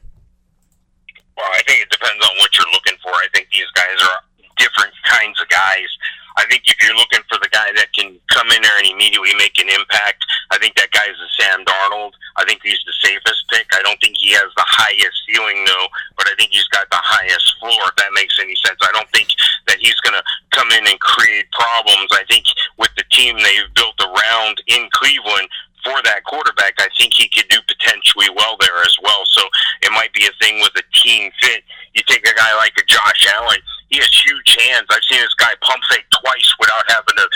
Well, I think it depends on what you're looking for. I think these guys are different kinds of guys. I think if you're looking for the guy that can come in immediately make an impact, I think that guy is the Sam Darnold. I think he's the safest pick. I don't think he has the highest ceiling though, but I think he's got the highest floor. If that makes any sense, I don't think that he's going to come in and create problems. I think with the team they've built around in Cleveland, for that quarterback, I think he could do potentially well there as well. So it might be a thing with a team fit. You take a guy like a Josh Allen, he has huge hands. I've seen this guy pump fake twice without having to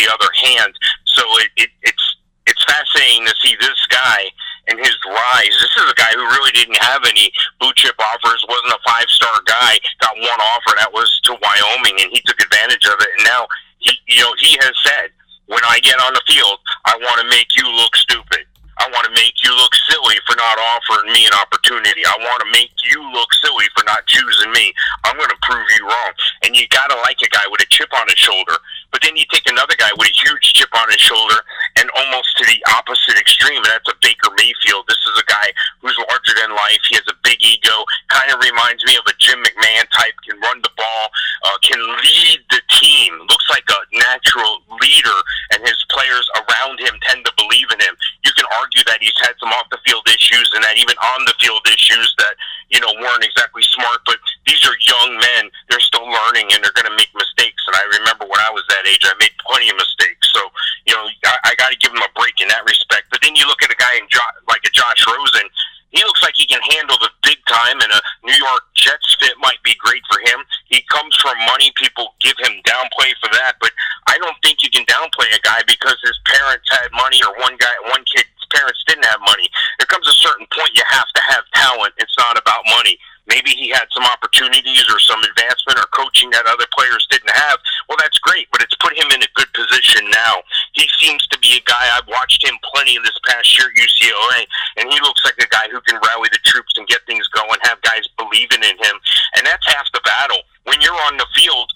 the other hand. So it, it, it's it's fascinating to see this guy and his rise. This is a guy who really didn't have any blue chip offers, wasn't a five star guy, got one offer that was to Wyoming and he took advantage of it and now he you know, he has said when I get on the field, I want to make you look stupid. I want to make you look silly for not offering me an opportunity. I want to make you look silly for not choosing me. I'm going to prove you wrong. And you got to like a guy with a chip on his shoulder. But then you take another guy with a huge chip on his shoulder and almost to the opposite extreme, and that's a Baker Mayfield. This is a guy who's larger than life. He has a big ego. Kind of reminds me of a Jim McMahon type. Can run the ball. Uh, can lead the team. Looks like a natural leader, and his players around him tend to believe in him. You can argue that he's had some off the field issues, and that even on the field issues that you know weren't exactly smart. But these are young men. They're still learning, and they're going to make mistakes. And I remember when I was that age, I made plenty of mistakes. So you know, I, I got to give him a break in that respect. But then you look at a guy in jo- like a Josh Rosen. He looks like he can handle the big time, and a New York Jets fit might be great for him. He comes from money. People give him downplay for that, but I don't think you can downplay a guy because his parents had money, or one guy, one kid's parents didn't have money. There comes a certain point you have to have talent. It's not about money. Maybe he had some opportunities or some advancement or coaching that other players didn't have. Well, that's great, but it's put him in a good position now. He seems to be a guy I've watched him plenty this past year at UCLA, and he looks like a guy who can rally the troops and get things going, have guys believing in him, and that's half the battle. When you're on the field,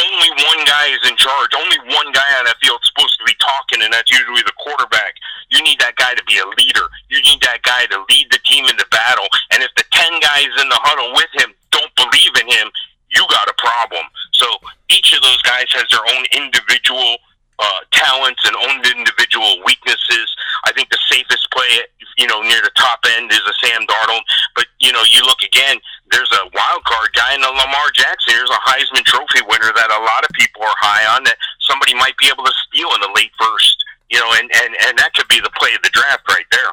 only one guy is in charge. Only one guy on that field is supposed to be talking, and that's usually the quarterback. You need that guy to be a leader. You need that guy to lead the team into battle. And if the ten guys in the huddle with him don't believe in him, you got a problem. So each of those guys has their own individual uh, talents and own individual weaknesses. I think the safest play, you know, near the top end is a Sam Darnold. But you know, you look again. There's a wild card guy in the Lamar Jackson. There's a Heisman Trophy winner that a lot of people are high on that somebody might be able to steal in the late first. You know, and and and that could be the play of the draft right there.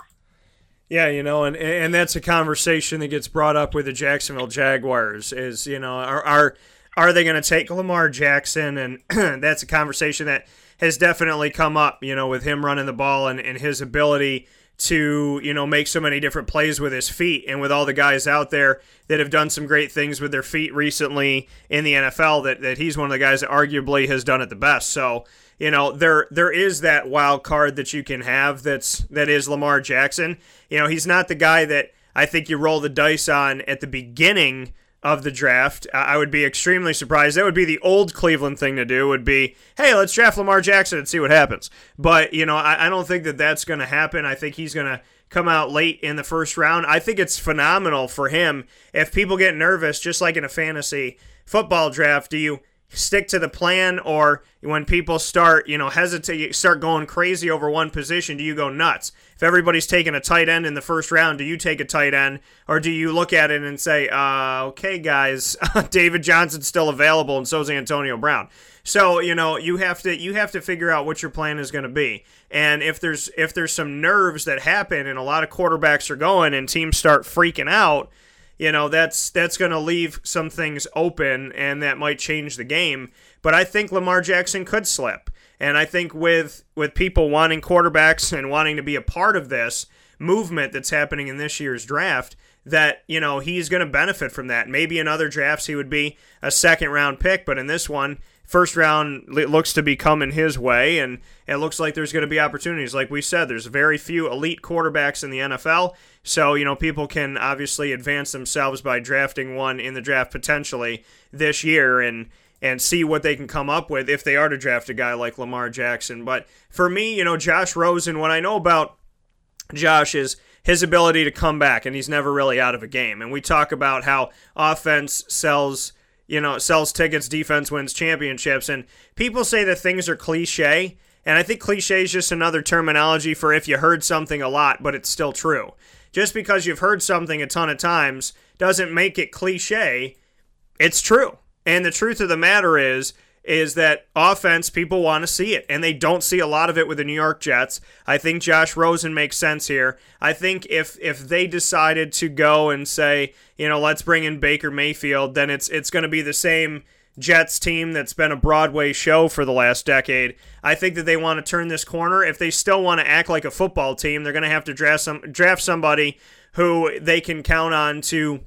Yeah, you know, and and that's a conversation that gets brought up with the Jacksonville Jaguars. Is you know, are are are they going to take Lamar Jackson? And *clears throat* that's a conversation that has definitely come up. You know, with him running the ball and, and his ability to you know make so many different plays with his feet, and with all the guys out there that have done some great things with their feet recently in the NFL, that that he's one of the guys that arguably has done it the best. So you know there there is that wild card that you can have that's that is Lamar Jackson. You know he's not the guy that I think you roll the dice on at the beginning of the draft. I would be extremely surprised. That would be the old Cleveland thing to do. Would be hey let's draft Lamar Jackson and see what happens. But you know I, I don't think that that's going to happen. I think he's going to come out late in the first round. I think it's phenomenal for him. If people get nervous, just like in a fantasy football draft, do you stick to the plan or when people start you know hesitate start going crazy over one position do you go nuts? If everybody's taking a tight end in the first round do you take a tight end? Or do you look at it and say uh, okay guys *laughs* david johnson's still available and so's antonio brown. So you know you have to you have to figure out what your plan is going to be. And if there's if there's some nerves that happen and a lot of quarterbacks are going and teams start freaking out you know that's that's going to leave some things open and that might change the game. But i think lamar jackson could slip. And i think with with people wanting quarterbacks and wanting to be a part of this movement that's happening in this year's draft that you know he's going to benefit from that maybe in other drafts he would be a second round pick but in this one first round looks to be coming his way, and it looks like there's going to be opportunities. Like we said, there's very few elite quarterbacks in the NFL, so you know people can obviously advance themselves by drafting one in the draft potentially this year, and and see what they can come up with if they are to draft a guy like Lamar Jackson. But for me, you know, Josh Rosen, what I know about Josh is his ability to come back, and he's never really out of a game. And we talk about how offense sells you know, sells tickets, defense wins championships. And people say that things are cliche. And I think cliche is just another terminology for if you heard something a lot, but it's still true. Just because you've heard something a ton of times doesn't make it cliche. It's true. And the truth of the matter is, is that offense, people want to see it, and they don't see a lot of it with the New York Jets. I think Josh Rosen makes sense here. I think if if they decided to go and say, you know, let's bring in Baker Mayfield, then it's it's going to be the same Jets team that's been a Broadway show for the last decade. I think that they want to turn this corner. If they still want to act like a football team, they're going to have to draft some draft somebody who they can count on to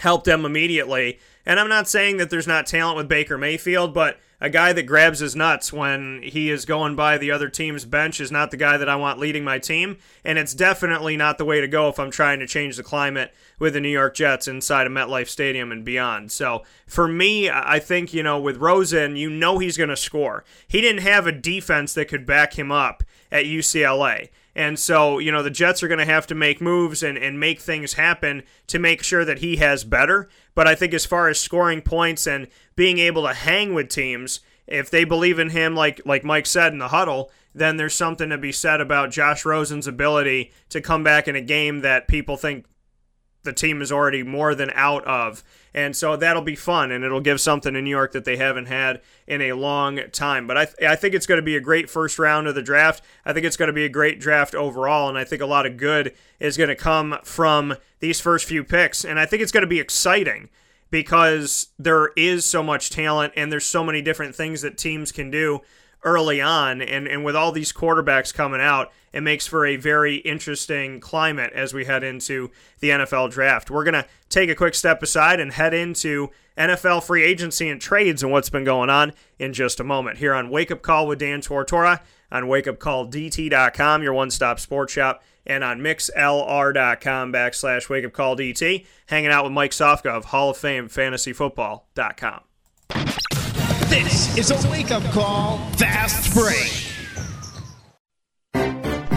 help them immediately. And I'm not saying that there's not talent with Baker Mayfield, but a guy that grabs his nuts when he is going by the other team's bench is not the guy that I want leading my team. And it's definitely not the way to go if I'm trying to change the climate with the New York Jets inside of MetLife Stadium and beyond. So for me, I think, you know, with Rosen, you know he's going to score. He didn't have a defense that could back him up at UCLA. And so, you know, the Jets are going to have to make moves and, and make things happen to make sure that he has better. But I think as far as scoring points and being able to hang with teams, if they believe in him, like like Mike said in the huddle, then there's something to be said about Josh Rosen's ability to come back in a game that people think the team is already more than out of. And so that'll be fun, and it'll give something in New York that they haven't had in a long time. But I, th- I think it's going to be a great first round of the draft. I think it's going to be a great draft overall, and I think a lot of good is going to come from these first few picks. And I think it's going to be exciting because there is so much talent and there's so many different things that teams can do early on. And, and with all these quarterbacks coming out, it makes for a very interesting climate as we head into the NFL draft. We're going to take a quick step aside and head into NFL free agency and trades and what's been going on in just a moment here on Wake Up Call with Dan Tortora on wakeupcalldt.com, your one stop sports shop, and on mixlr.com backslash wakeupcalldt. Hanging out with Mike Sofka of Hall of Fame fantasyfootball.com. This is a wake up call, fast break.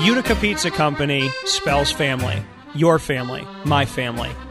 Utica Pizza Company spells family. Your family, my family,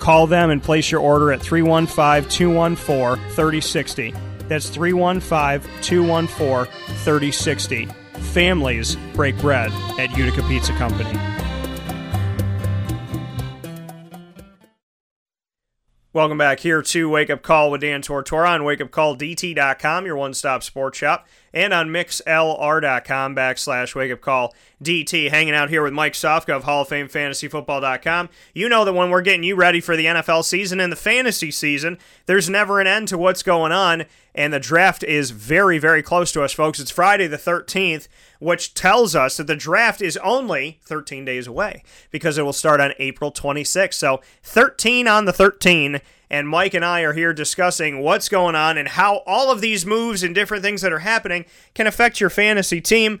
Call them and place your order at 315 214 3060. That's 315 214 3060. Families break bread at Utica Pizza Company. Welcome back here to Wake Up Call with Dan Tortora on wakeupcalldt.com, your one stop sports shop, and on mixlr.com backslash wake up call DT. Hanging out here with Mike Sofka of Hall of Fame fantasyfootball.com. You know that when we're getting you ready for the NFL season and the fantasy season, there's never an end to what's going on, and the draft is very, very close to us, folks. It's Friday the 13th, which tells us that the draft is only 13 days away because it will start on April 26th. So 13 on the 13 and Mike and I are here discussing what's going on and how all of these moves and different things that are happening can affect your fantasy team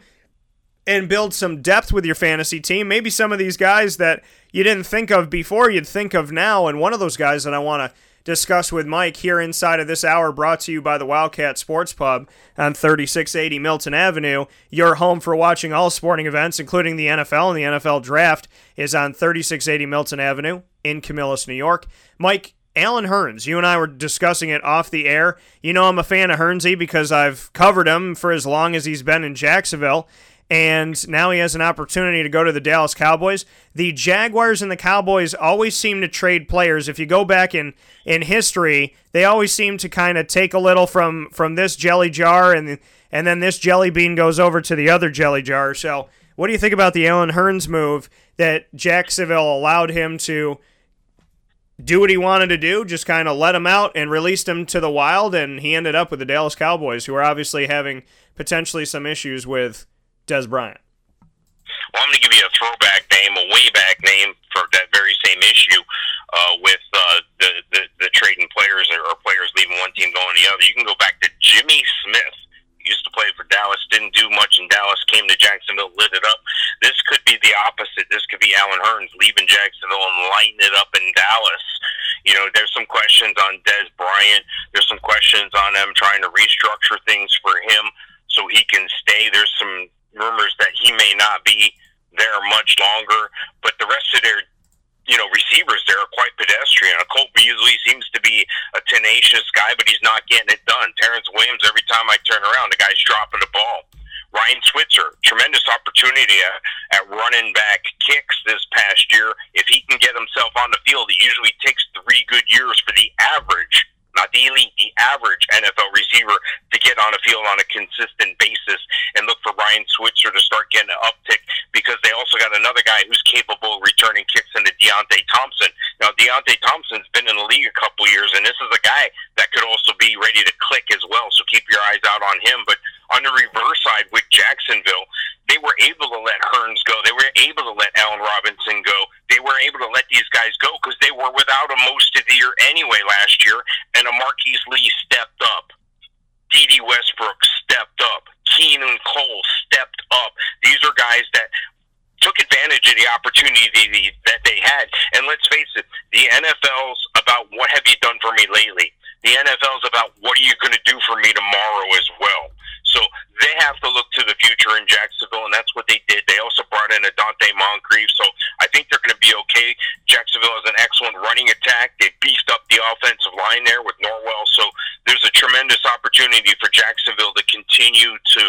and build some depth with your fantasy team. Maybe some of these guys that you didn't think of before, you'd think of now. And one of those guys that I want to discuss with Mike here inside of this hour, brought to you by the Wildcat Sports Pub on 3680 Milton Avenue. Your home for watching all sporting events, including the NFL and the NFL Draft, is on 3680 Milton Avenue in Camillus, New York. Mike, Allen Hurns, you and I were discussing it off the air. You know I'm a fan of Hurnsy because I've covered him for as long as he's been in Jacksonville, and now he has an opportunity to go to the Dallas Cowboys. The Jaguars and the Cowboys always seem to trade players. If you go back in in history, they always seem to kind of take a little from from this jelly jar and and then this jelly bean goes over to the other jelly jar. So, what do you think about the Allen Hurns move that Jacksonville allowed him to do what he wanted to do, just kind of let him out and released him to the wild, and he ended up with the Dallas Cowboys, who are obviously having potentially some issues with Dez Bryant. Well, I'm going to give you a throwback name, a way back name for that very same issue uh, with uh, the, the the trading players or, players leaving one team going to the other. You can go back to Jimmy Smith. Used to play for Dallas, didn't do much in Dallas, came to Jacksonville, lit it up. This could be the opposite. This could be Allen Hurns leaving Jacksonville and lighting it up in Dallas. You know, there's some questions on Dez Bryant. There's some questions on them trying to restructure things for him so he can stay. There's some rumors that he may not be there much longer, but the rest of their you know, receivers there are quite pedestrian. Cole Beasley seems to be a tenacious guy, but he's not getting it done. Terrance Williams, every time I turn around, the guy's dropping the ball. Ryan Switzer, tremendous opportunity at, at running back kicks this past year. If he can get himself on the field, it usually takes three good years for the average, not elite, the average NFL receiver to get on the field on a consistent basis and look for Ryan Switzer to start getting an uptick because they also got another guy who's capable of returning kicks into Deonte Thompson. Now, Deonte Thompson's been in the league a couple years, and this is a guy that could also be ready to click as well. So keep your eyes out on him. But on the reverse side with Jacksonville, they were able to let Hurns go. They were able to let Allen Robinson go. They were able to let these guys go because they were without a most of the year anyway last year. And a Marquise Lee stepped up. Dede Westbrook stepped up. Keelan Cole stepped up. These are guys that took advantage of the opportunity that they had. And let's face it, the NFL's about what have you done for me lately. The NFL's about what are you going to do for me tomorrow as well. So they have to look to the future in Jacksonville, and that's what they did. They also brought in a Donte Moncrief, so I think they're going to be okay. Jacksonville has an excellent running attack. They beefed up the offensive line there with Norwell, so there's a tremendous opportunity for Jacksonville to continue to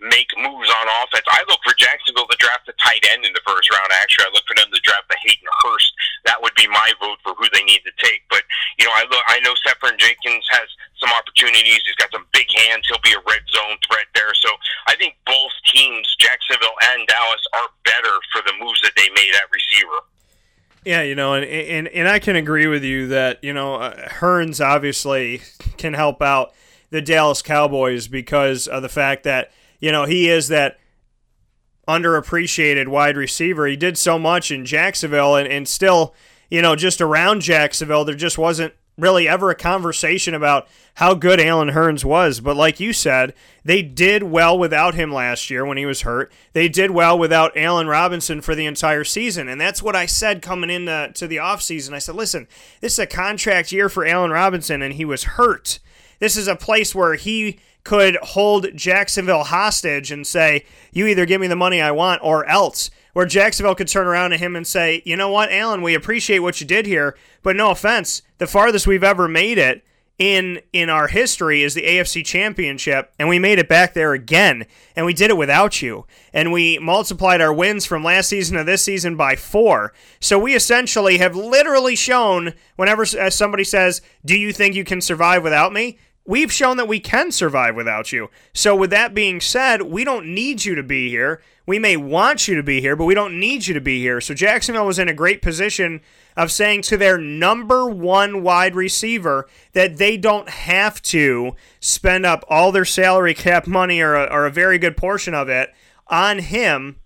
make moves on offense. I look for Jacksonville to draft a tight end in the first round. Actually, I look for them to draft a Hayden Hurst. That would be my vote for who they need to take. But you know, I look, I know Seferian-Jenkins has some opportunities. He's got some big hands. He'll be a red zone threat there. So I think both teams, Jacksonville and Dallas, are better for the moves that they made at receiver. Yeah, you know, and and, and I can agree with you that you know uh, Hurns obviously can help out the Dallas Cowboys because of the fact that you know he is that underappreciated wide receiver. He did so much in Jacksonville, and, and still, you know, just around Jacksonville, there just wasn't really ever a conversation about how good Allen Hurns was. But like you said, they did well without him last year when he was hurt. They did well without Allen Robinson for the entire season. And that's what I said coming into to the offseason. I said, listen, this is a contract year for Allen Robinson, and he was hurt. This is a place where he could hold Jacksonville hostage and say, you either give me the money I want or else. Where Jacksonville could turn around to him and say, you know what, Allen, we appreciate what you did here, but no offense, the farthest we've ever made it in in our history is the AFC Championship, and we made it back there again, and we did it without you, and we multiplied our wins from last season to this season by four. So we essentially have literally shown whenever uh, somebody says, "Do you think you can survive without me?" We've shown that we can survive without you. So, with that being said, we don't need you to be here. We may want you to be here, but we don't need you to be here. So, Jacksonville was in a great position of saying to their number one wide receiver that they don't have to spend up all their salary cap money or a, or a very good portion of it on him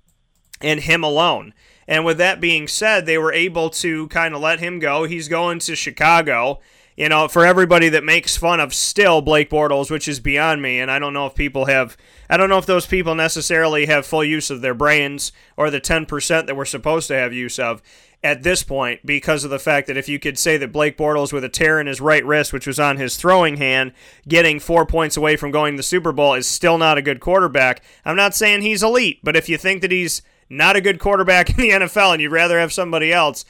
and him alone. And with that being said, they were able to kind of let him go. He's going to Chicago you know, for everybody that makes fun of still Blake Bortles, which is beyond me, and I don't know if people have, I don't know if those people necessarily have full use of their brains or the 10% that we're supposed to have use of at this point because of the fact that if you could say that Blake Bortles with a tear in his right wrist, which was on his throwing hand, getting four points away from going to the Super Bowl is still not a good quarterback. I'm not saying he's elite, but if you think that he's not a good quarterback *laughs* in the NFL and you'd rather have somebody else,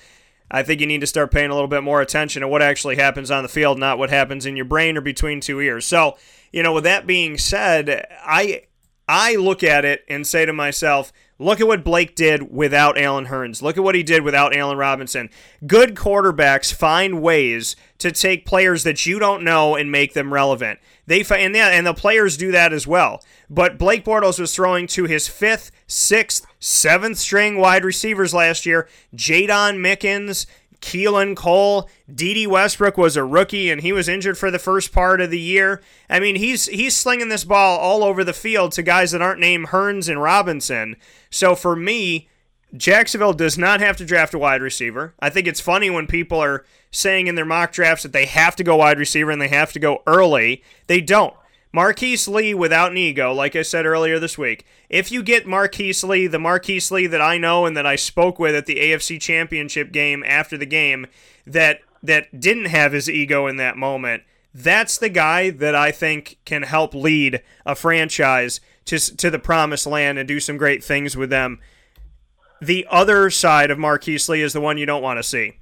I think you need to start paying a little bit more attention to what actually happens on the field, not what happens in your brain or between two ears. So, you know, with that being said, I I look at it and say to myself, look at what Blake did without Allen Hurns. Look at what he did without Allen Robinson. Good quarterbacks find ways to take players that you don't know and make them relevant. They and yeah, and the players do that as well. But Blake Bortles was throwing to his fifth, sixth, seventh string wide receivers last year. Jaydon Mickens, Keelan Cole, Dede Westbrook was a rookie and he was injured for the first part of the year. I mean, he's he's slinging this ball all over the field to guys that aren't named Hurns and Robinson. So for me, Jacksonville does not have to draft a wide receiver. I think it's funny when people are saying in their mock drafts that they have to go wide receiver and they have to go early. They don't. Marquise Lee without an ego, like I said earlier this week. If you get Marquise Lee, the Marquise Lee that I know and that I spoke with at the AFC Championship game after the game, that that didn't have his ego in that moment, that's the guy that I think can help lead a franchise to to the promised land and do some great things with them. The other side of Marquise Lee is the one you don't want to see.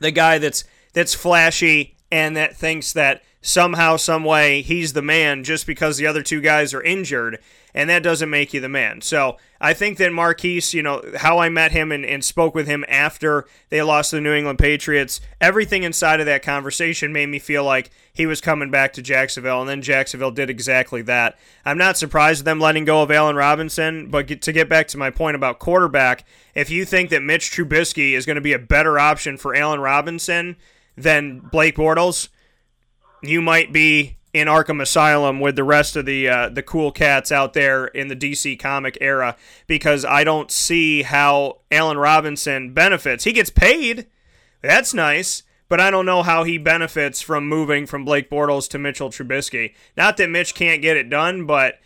The guy that's that's flashy and that thinks that somehow, some way, he's the man just because the other two guys are injured, and that doesn't make you the man. So I think that Marquise, you know, how I met him and, and spoke with him after they lost to the New England Patriots, everything inside of that conversation made me feel like he was coming back to Jacksonville, and then Jacksonville did exactly that. I'm not surprised with them letting go of Allen Robinson, but get, to get back to my point about quarterback, if you think that Mitch Trubisky is going to be a better option for Allen Robinson than Blake Bortles, you might be in Arkham Asylum with the rest of the uh, the cool cats out there in the DC comic era because I don't see how Allen Robinson benefits. He gets paid. That's nice. But I don't know how he benefits from moving from Blake Bortles to Mitchell Trubisky. Not that Mitch can't get it done, but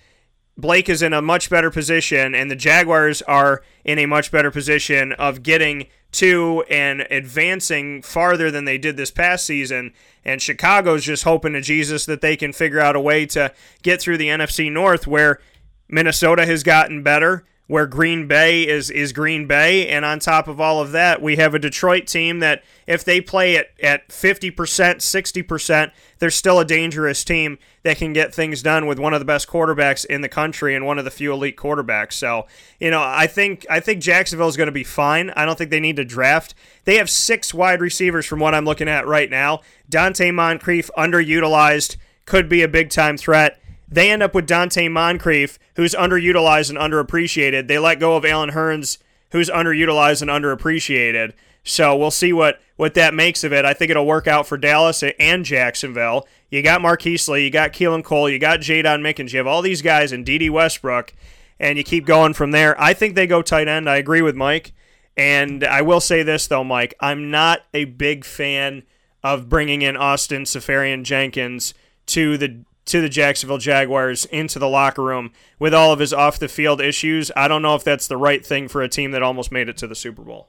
Blake is in a much better position, and the Jaguars are in a much better position of getting to and advancing farther than they did this past season. And Chicago's just hoping to Jesus that they can figure out a way to get through the NFC North, where Minnesota has gotten better, where Green Bay is is Green Bay, and on top of all of that, we have a Detroit team that if they play at at 50%, 60%, they're still a dangerous team that can get things done with one of the best quarterbacks in the country and one of the few elite quarterbacks. So, you know, I think I think Jacksonville is going to be fine. I don't think they need to draft. They have six wide receivers from what I'm looking at right now. Donte Moncrief underutilized could be a big time threat. They end up with Donte Moncrief, who's underutilized and underappreciated. They let go of Allen Hurns, who's underutilized and underappreciated. So we'll see what, what that makes of it. I think it'll work out for Dallas and Jacksonville. You got Marquise Lee, you got Keelan Cole, you got Jaydon Mickens, you have all these guys in Dede Westbrook, and you keep going from there. I think they go tight end. I agree with Mike. And I will say this, though, Mike. I'm not a big fan of bringing in Austin Seferian-Jenkins to the to the Jacksonville Jaguars into the locker room with all of his off the field issues. I don't know if that's the right thing for a team that almost made it to the Super Bowl.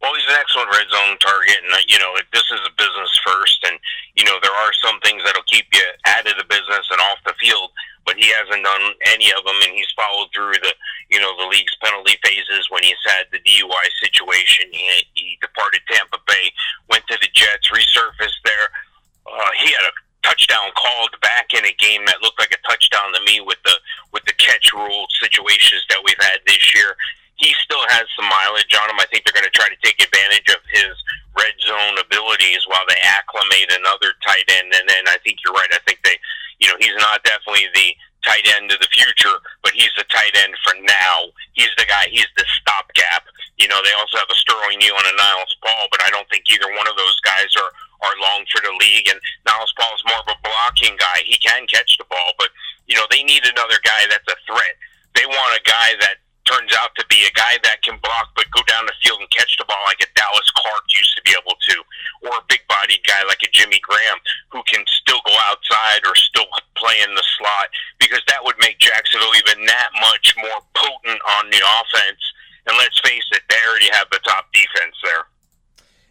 Well, he's an excellent red zone target, and uh, you know this is a business first, and you know there are some things that'll keep you out of the business and off the field, but he hasn't done any of them, and he's followed through the you know the league's penalty phases when he's had the DUI situation. He, he departed Tampa Bay, went to the Jets, resurfaced he had a touchdown called back in a game that looked like a touchdown to me with the with the catch rule situations that we've had this year he still has some mileage on him. I think they're going to try to take advantage of his red zone abilities while they acclimate another tight end. And then I think you're right. I think they, you know, he's not definitely the tight end of the future, but he's the tight end for now. He's the guy. He's the stopgap. You know, they also have a Sterling Neal and a Niles Paul, but I don't think either one of those guys are are long for the league. And Niles Paul is more of a blocking guy. He can catch the ball, but you know they need another guy that's a threat. They want a guy that turns out to be a guy that can block but go down the field and catch the ball like a Dallas Clark used to be able to, or a big bodied guy like a Jimmy Graham who can still go outside or still play in the slot because that would make Jacksonville even that much more potent on the offense. And let's face it, they already have the top defense there.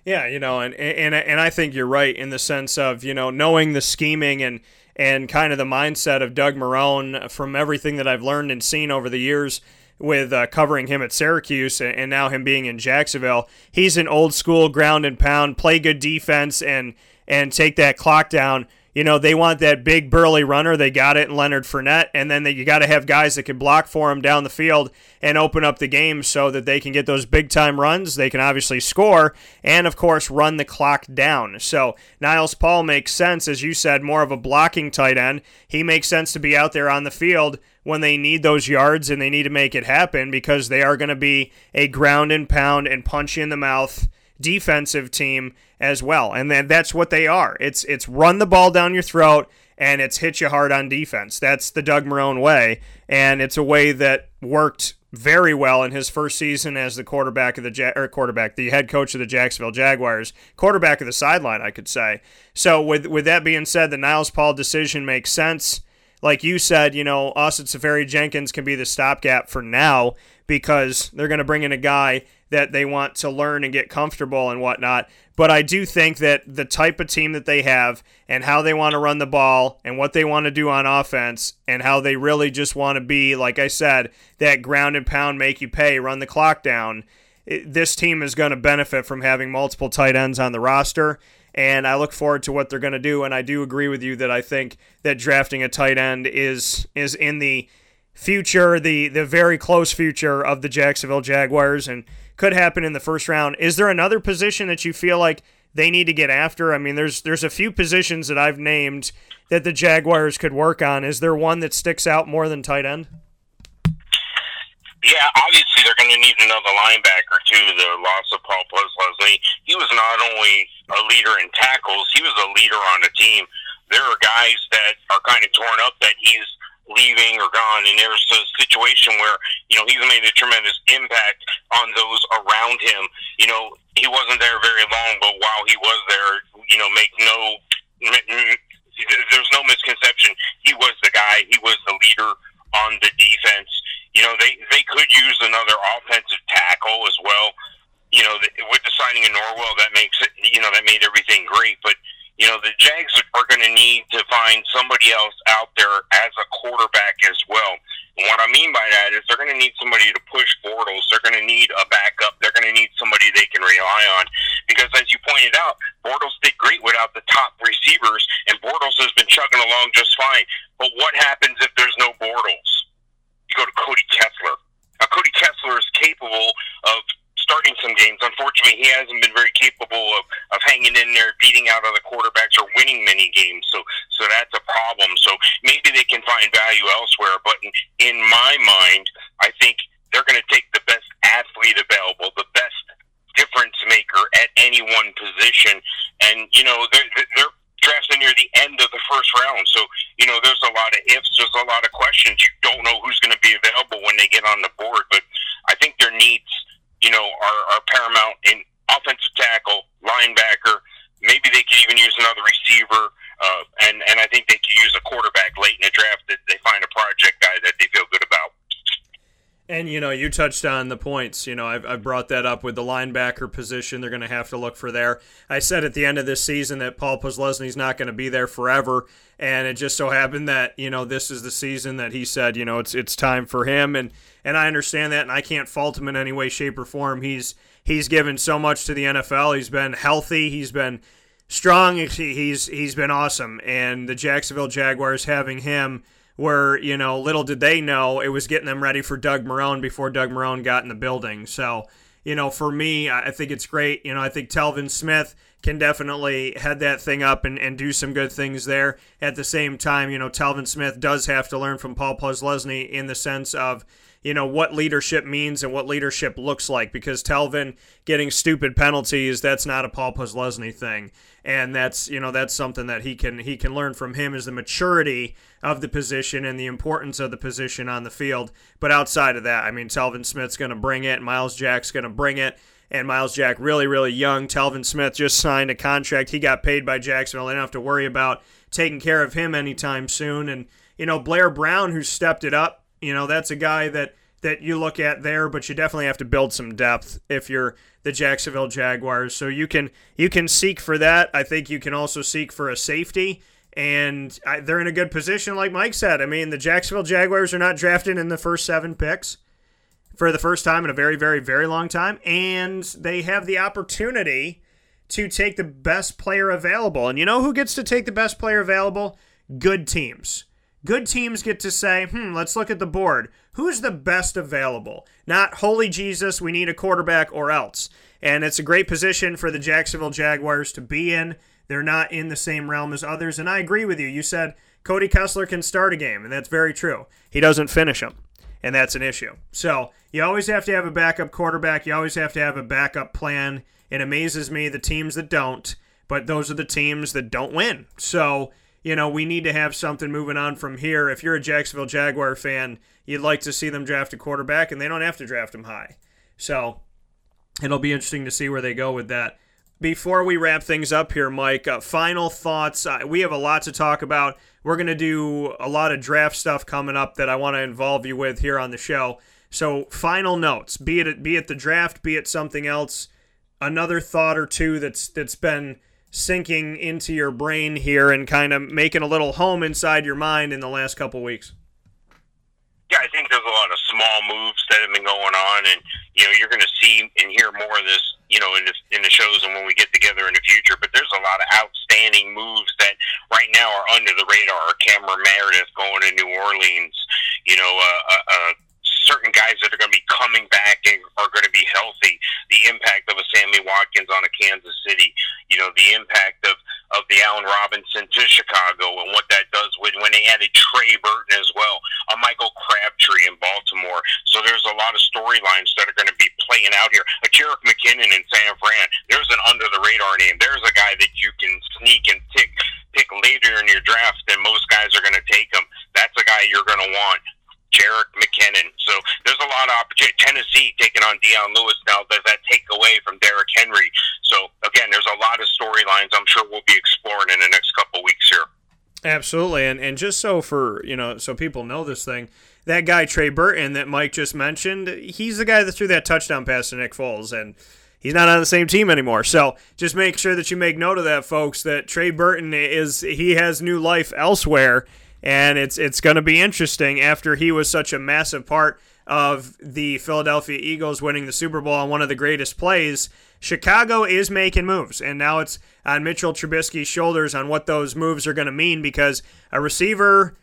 Yeah, you know, and and and I think you're right in the sense of you know knowing the scheming and and kind of the mindset of Doug Marrone from everything that I've learned and seen over the years with uh, covering him at Syracuse and now him being in Jacksonville. He's an old school ground and pound, play good defense and and take that clock down. You know, they want that big burly runner. They got it in Leonard Fournette, and then they, you got to have guys that can block for him down the field and open up the game so that they can get those big time runs. They can obviously score and, of course, run the clock down. So Niles Paul makes sense, as you said, more of a blocking tight end. He makes sense to be out there on the field when they need those yards and they need to make it happen because they are going to be a ground and pound and punch you in the mouth defensive team as well. And then that's what they are. It's it's run the ball down your throat and it's hit you hard on defense. That's the Doug Marrone way, and it's a way that worked very well in his first season as the quarterback of the ja- or quarterback, the head coach of the Jacksonville Jaguars, quarterback of the sideline, I could say. So with with that being said, the Niles Paul decision makes sense. Like you said, you know, Austin Seferian-Jenkins can be the stopgap for now because they're going to bring in a guy that they want to learn and get comfortable and whatnot. But I do think that the type of team that they have and how they want to run the ball and what they want to do on offense and how they really just want to be, like I said, that ground and pound, make you pay, run the clock down. This team is going to benefit from having multiple tight ends on the roster. And I look forward to what they're going to do. And I do agree with you that I think that drafting a tight end is is in the future, the the very close future of the Jacksonville Jaguars, and could happen in the first round. Is there another position that you feel like they need to get after? I mean, there's there's a few positions that I've named that the Jaguars could work on. Is there one that sticks out more than tight end? Yeah, obviously they're going to need another linebacker too. The loss of Paul Leslie. He was not only a leader in tackles, he was a leader on the team. There are guys that are kind of torn up that he's leaving or gone, and there's a situation where you know he's made a tremendous impact on those around him. You know, he wasn't there very long, but while he was there, you know, make no there's no misconception. He was the guy. He was the leader on the defense. You know, they they could use another offensive tackle as well. You know, with the signing of Norwell, that makes it. You know, that made everything great. But you know, the Jags are going to need to find somebody else out there as a quarterback as well. And what I mean by that is they're going to need somebody to push Bortles. They're going to need a backup. They're going to need somebody they can rely on. Because as you pointed out, Bortles did great without the top receivers, and Bortles has been chugging along just fine. But what happens if there's no Bortles? You go to Cody Kessler. Now, Cody Kessler is capable of starting some games. Unfortunately, he hasn't been very capable of, of hanging in there, beating out other quarterbacks, or winning many games. So, so that's a problem. So maybe they can find value elsewhere. But in, in my mind, I think they're going to take the best athlete available, the best difference maker at any one position. And you know, they're, they're drafted near the end of the first round. So, you know, there's a lot of ifs, there's a lot of questions. You don't know who's going to be available when they get on the board. But I think their needs you know, are, are paramount in offensive tackle, linebacker. Maybe they could even use another receiver, uh, and and I think they could use a quarterback late in the draft that they find a project guy that they feel good about. And you know, you touched on the points. You know, I've, I've brought that up with the linebacker position. They're going to have to look for there. I said at the end of this season that Paul Posluszny's not going to be there forever, and it just so happened that you know this is the season that he said you know it's it's time for him, and and I understand that, and I can't fault him in any way, shape, or form. He's he's given so much to the NFL. He's been healthy. He's been strong. He's he's been awesome, and the Jacksonville Jaguars having him where you know little did they know it was getting them ready for Doug Marrone before Doug Marrone got in the building. So you know, for me, I think it's great. You know, I think Telvin Smith can definitely head that thing up and, and do some good things there. At the same time, you know, Telvin Smith does have to learn from Paul Posluszny in the sense of you know what leadership means and what leadership looks like because Telvin getting stupid penalties that's not a Paul Posluszny thing and that's you know that's something that he can he can learn from him is the maturity of the position and the importance of the position on the field. But outside of that I mean Telvin Smith's going to bring it. Myles Jack's going to bring it. And Miles Jack really really young. Telvin Smith just *laughs* signed a contract. He got paid by Jacksonville. They don't have to worry about taking care of him anytime soon. And you know Blair Brown who stepped it up you know, that's a guy that that you look at there, but you definitely have to build some depth if you're the Jacksonville Jaguars. So you can you can seek for that. I think you can also seek for a safety, and I, they're in a good position, like Mike said. I mean, the Jacksonville Jaguars are not drafted in the first seven picks for the first time in a very, very, very long time, and they have the opportunity to take the best player available. And you know who gets to take the best player available? Good teams. Good teams get to say, hmm, let's look at the board. Who's the best available? Not, holy Jesus, we need a quarterback or else. And it's a great position for the Jacksonville Jaguars to be in. They're not in the same realm as others. And I agree with you. You said Cody Kessler can start a game, and that's very true. He doesn't finish them, and that's an issue. So you always have to have a backup quarterback. You always have to have a backup plan. It amazes me the teams that don't, but those are the teams that don't win. So you know, we need to have something moving on from here. If you're a Jacksonville Jaguar fan, you'd like to see them draft a quarterback, and they don't have to draft him high. So it'll be interesting to see where they go with that. Before we wrap things up here, Mike, uh, final thoughts. Uh, we have a lot to talk about. We're going to do a lot of draft stuff coming up that I want to involve you with here on the show. So, final notes, be it be it the draft, be it something else, another thought or two that's that's been sinking into your brain here and kind of making a little home inside your mind in the last couple weeks? Yeah, I think there's a lot of small moves that have been going on, and you know you're going to see and hear more of this, you know, in the in the shows and when we get together in the future. But there's a lot of outstanding moves that right now are under the radar. Cameron Meredith going to New Orleans, you know, uh, uh, uh certain guys that are going to be coming back and are going to be healthy. The impact of a Sammy Watkins on a Kansas City, you know, the impact of of the Allen Robinson to Chicago and what that does with when they added Trey Burton as well. A Michael Crabtree in Baltimore. So there's a lot of storylines that are going to be playing out here. A Jerick McKinnon in San Fran. There's an under the radar name. There's a guy that you can sneak and pick pick later in your draft, and most guys are going to take him. That's a guy you're going to want. Jerick McKinnon. So there's a lot of opportunity. Tennessee taking on Dion Lewis now. Does that take away from Derrick Henry? So again, there's a lot of storylines I'm sure we'll be exploring in the next couple weeks here. Absolutely, and and just so for you know, so people know this thing, that guy Trey Burton that Mike just mentioned, he's the guy that threw that touchdown pass to Nick Foles, and he's not on the same team anymore. So just make sure that you make note of that, folks. That Trey Burton is he has new life elsewhere, and it's it's going to be interesting after he was such a massive part of the Philadelphia Eagles winning the Super Bowl on one of the greatest plays. Chicago is making moves, and now it's on Mitchell Trubisky's shoulders on what those moves are going to mean because a receiver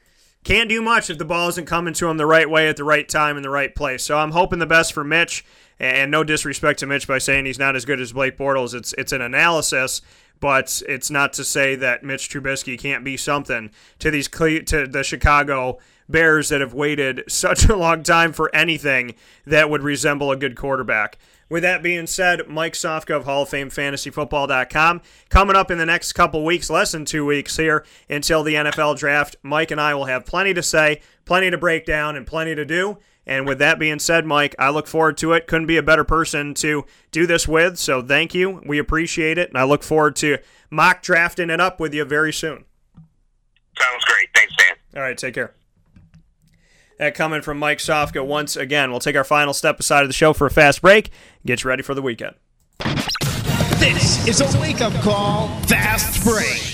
can't do much if the ball isn't coming to him the right way at the right time in the right place. So I'm hoping the best for Mitch, and no disrespect to Mitch by saying he's not as good as Blake Bortles. It's it's an analysis, but it's not to say that Mitch Trubisky can't be something to these to the Chicago Bears that have waited *laughs* such a long time for anything that would resemble a good quarterback. With that being said, Mike Sofka of Hall of Fame FantasyFootball.com. Coming up in the next couple weeks, less than two weeks here until the NFL draft, Mike and I will have plenty to say, plenty to break down, and plenty to do. And with that being said, Mike, I look forward to it. Couldn't be a better person to do this with, so thank you. We appreciate it, and I look forward to mock drafting it up with you very soon. Sounds great. Thanks, Dan. All right, take care. That coming from Mike Sofka once again. We'll take our final step aside of the show for a fast break. Get you ready for the weekend. This is a wake up call, fast break.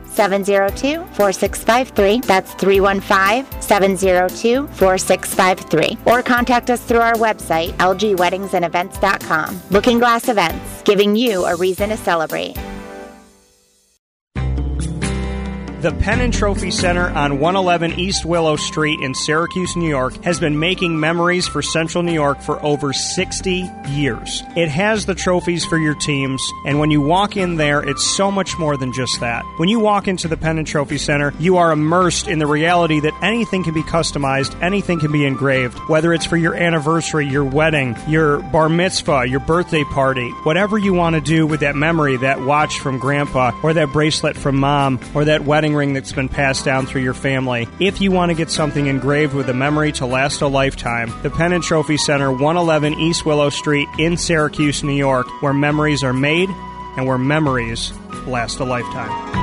702 4653. That's 315 702 4653. Or contact us through our website, lgweddingsandevents.com. Looking Glass Events, giving you a reason to celebrate. The Penn and Trophy Center on 111 East Willow Street in Syracuse, New York has been making memories for Central New York for over 60 years. It has the trophies for your teams, and when you walk in there, it's so much more than just that. When you walk into the Penn and Trophy Center, you are immersed in the reality that anything can be customized, anything can be engraved, whether it's for your anniversary, your wedding, your bar mitzvah, your birthday party, whatever you want to do with that memory, that watch from grandpa, or that bracelet from mom, or that wedding ring that's been passed down through your family. If you want to get something engraved with a memory to last a lifetime, the Penn and Trophy Center, 111 East Willow Street in Syracuse, New York, where memories are made and where memories last a lifetime.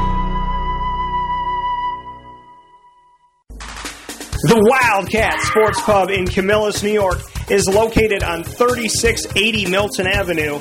The Wildcat Sports Pub in Camillus, New York is located on 3680 Milton Avenue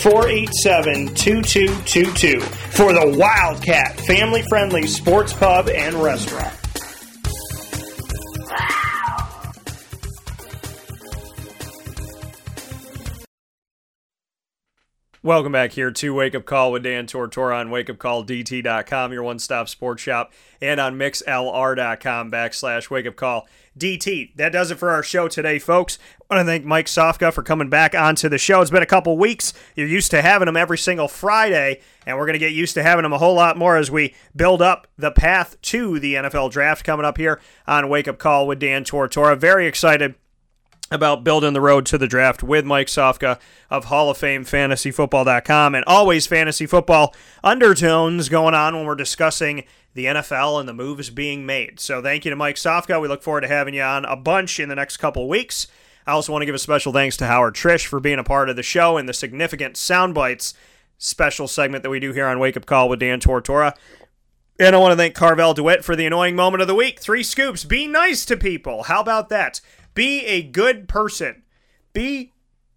487 2222 for the Wildcat family friendly sports pub and restaurant. Welcome back here to Wake Up Call with Dan Tortora on wakeupcalldt.com, your one stop sports shop, and on mixlr.com backslash wake up call DT. That does it for our show today, folks. I want to thank Mike Sofka for coming back onto the show. It's been a couple weeks. You're used to having him every single Friday, and we're going to get used to having him a whole lot more as we build up the path to the NFL draft coming up here on Wake Up Call with Dan Tortora. Very excited about building the road to the draft with Mike Sofka of Hall of Fame FantasyFootball.com and always fantasy football undertones going on when we're discussing the NFL and the moves being made. So thank you to Mike Sofka. We look forward to having you on a bunch in the next couple weeks. I also want to give a special thanks to Howard Triche for being a part of the show and the significant sound bites special segment that we do here on Wake Up Call with Dan Tortora. And I want to thank Carvel DeWitt for the annoying moment of the week. Three scoops. Be nice to people. How about that? Be a good person. Be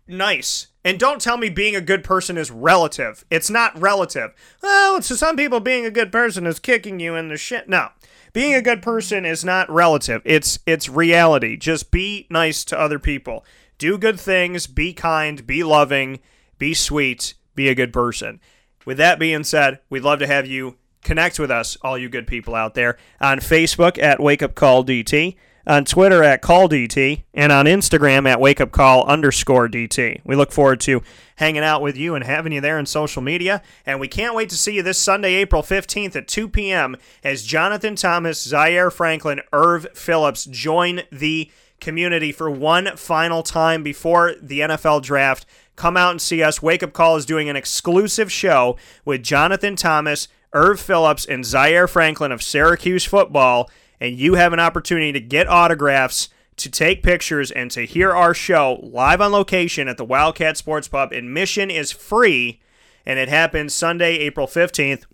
nice. And don't tell me being a good person is relative. It's not relative. Well, to some people, being a good person is kicking you in the shit. No. Being a good person is not relative. It's it's reality. Just be nice to other people. Do good things, be kind, be loving, be sweet, be a good person. With that being said, we'd love to have you connect with us, all you good people out there, on Facebook at Wake Up Call DT, on Twitter at CallDT and on Instagram at Wake Up Call underscore DT. We look forward to hanging out with you and having you there in social media, and we can't wait to see you this Sunday, April 15th at 2 p.m. as Jonathan Thomas, Zaire Franklin, Irv Phillips join the community for one final time before the NFL draft. Come out and see us. Wake Up Call is doing an exclusive show with Jonathan Thomas, Irv Phillips, and Zaire Franklin of Syracuse football, and you have an opportunity to get autographs, to take pictures, and to hear our show live on location at the Wildcat Sports Pub. Admission is free, and it happens Sunday, April 15th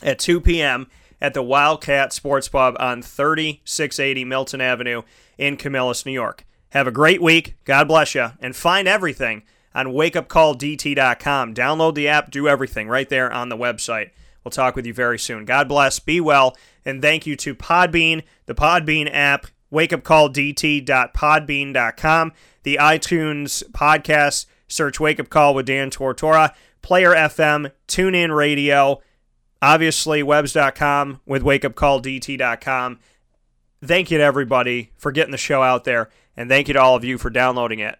at 2 p.m. at the Wildcat Sports Pub on 3680 Milton Avenue in Camillus, New York. Have a great week. God bless you. And find everything on wakeupcalldt.com. Download the app, do everything right there on the website. We'll talk with you very soon. God bless, be well, and thank you to Podbean, the Podbean app, wakeupcalldt.podbean.com, the iTunes podcast, search Wake Up Call with Dan Tortora, Player FM, TuneIn Radio, obviously webs.com with wakeupcalldt.com. Thank you to everybody for getting the show out there, and thank you to all of you for downloading it.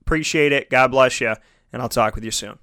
Appreciate it. God bless you, and I'll talk with you soon.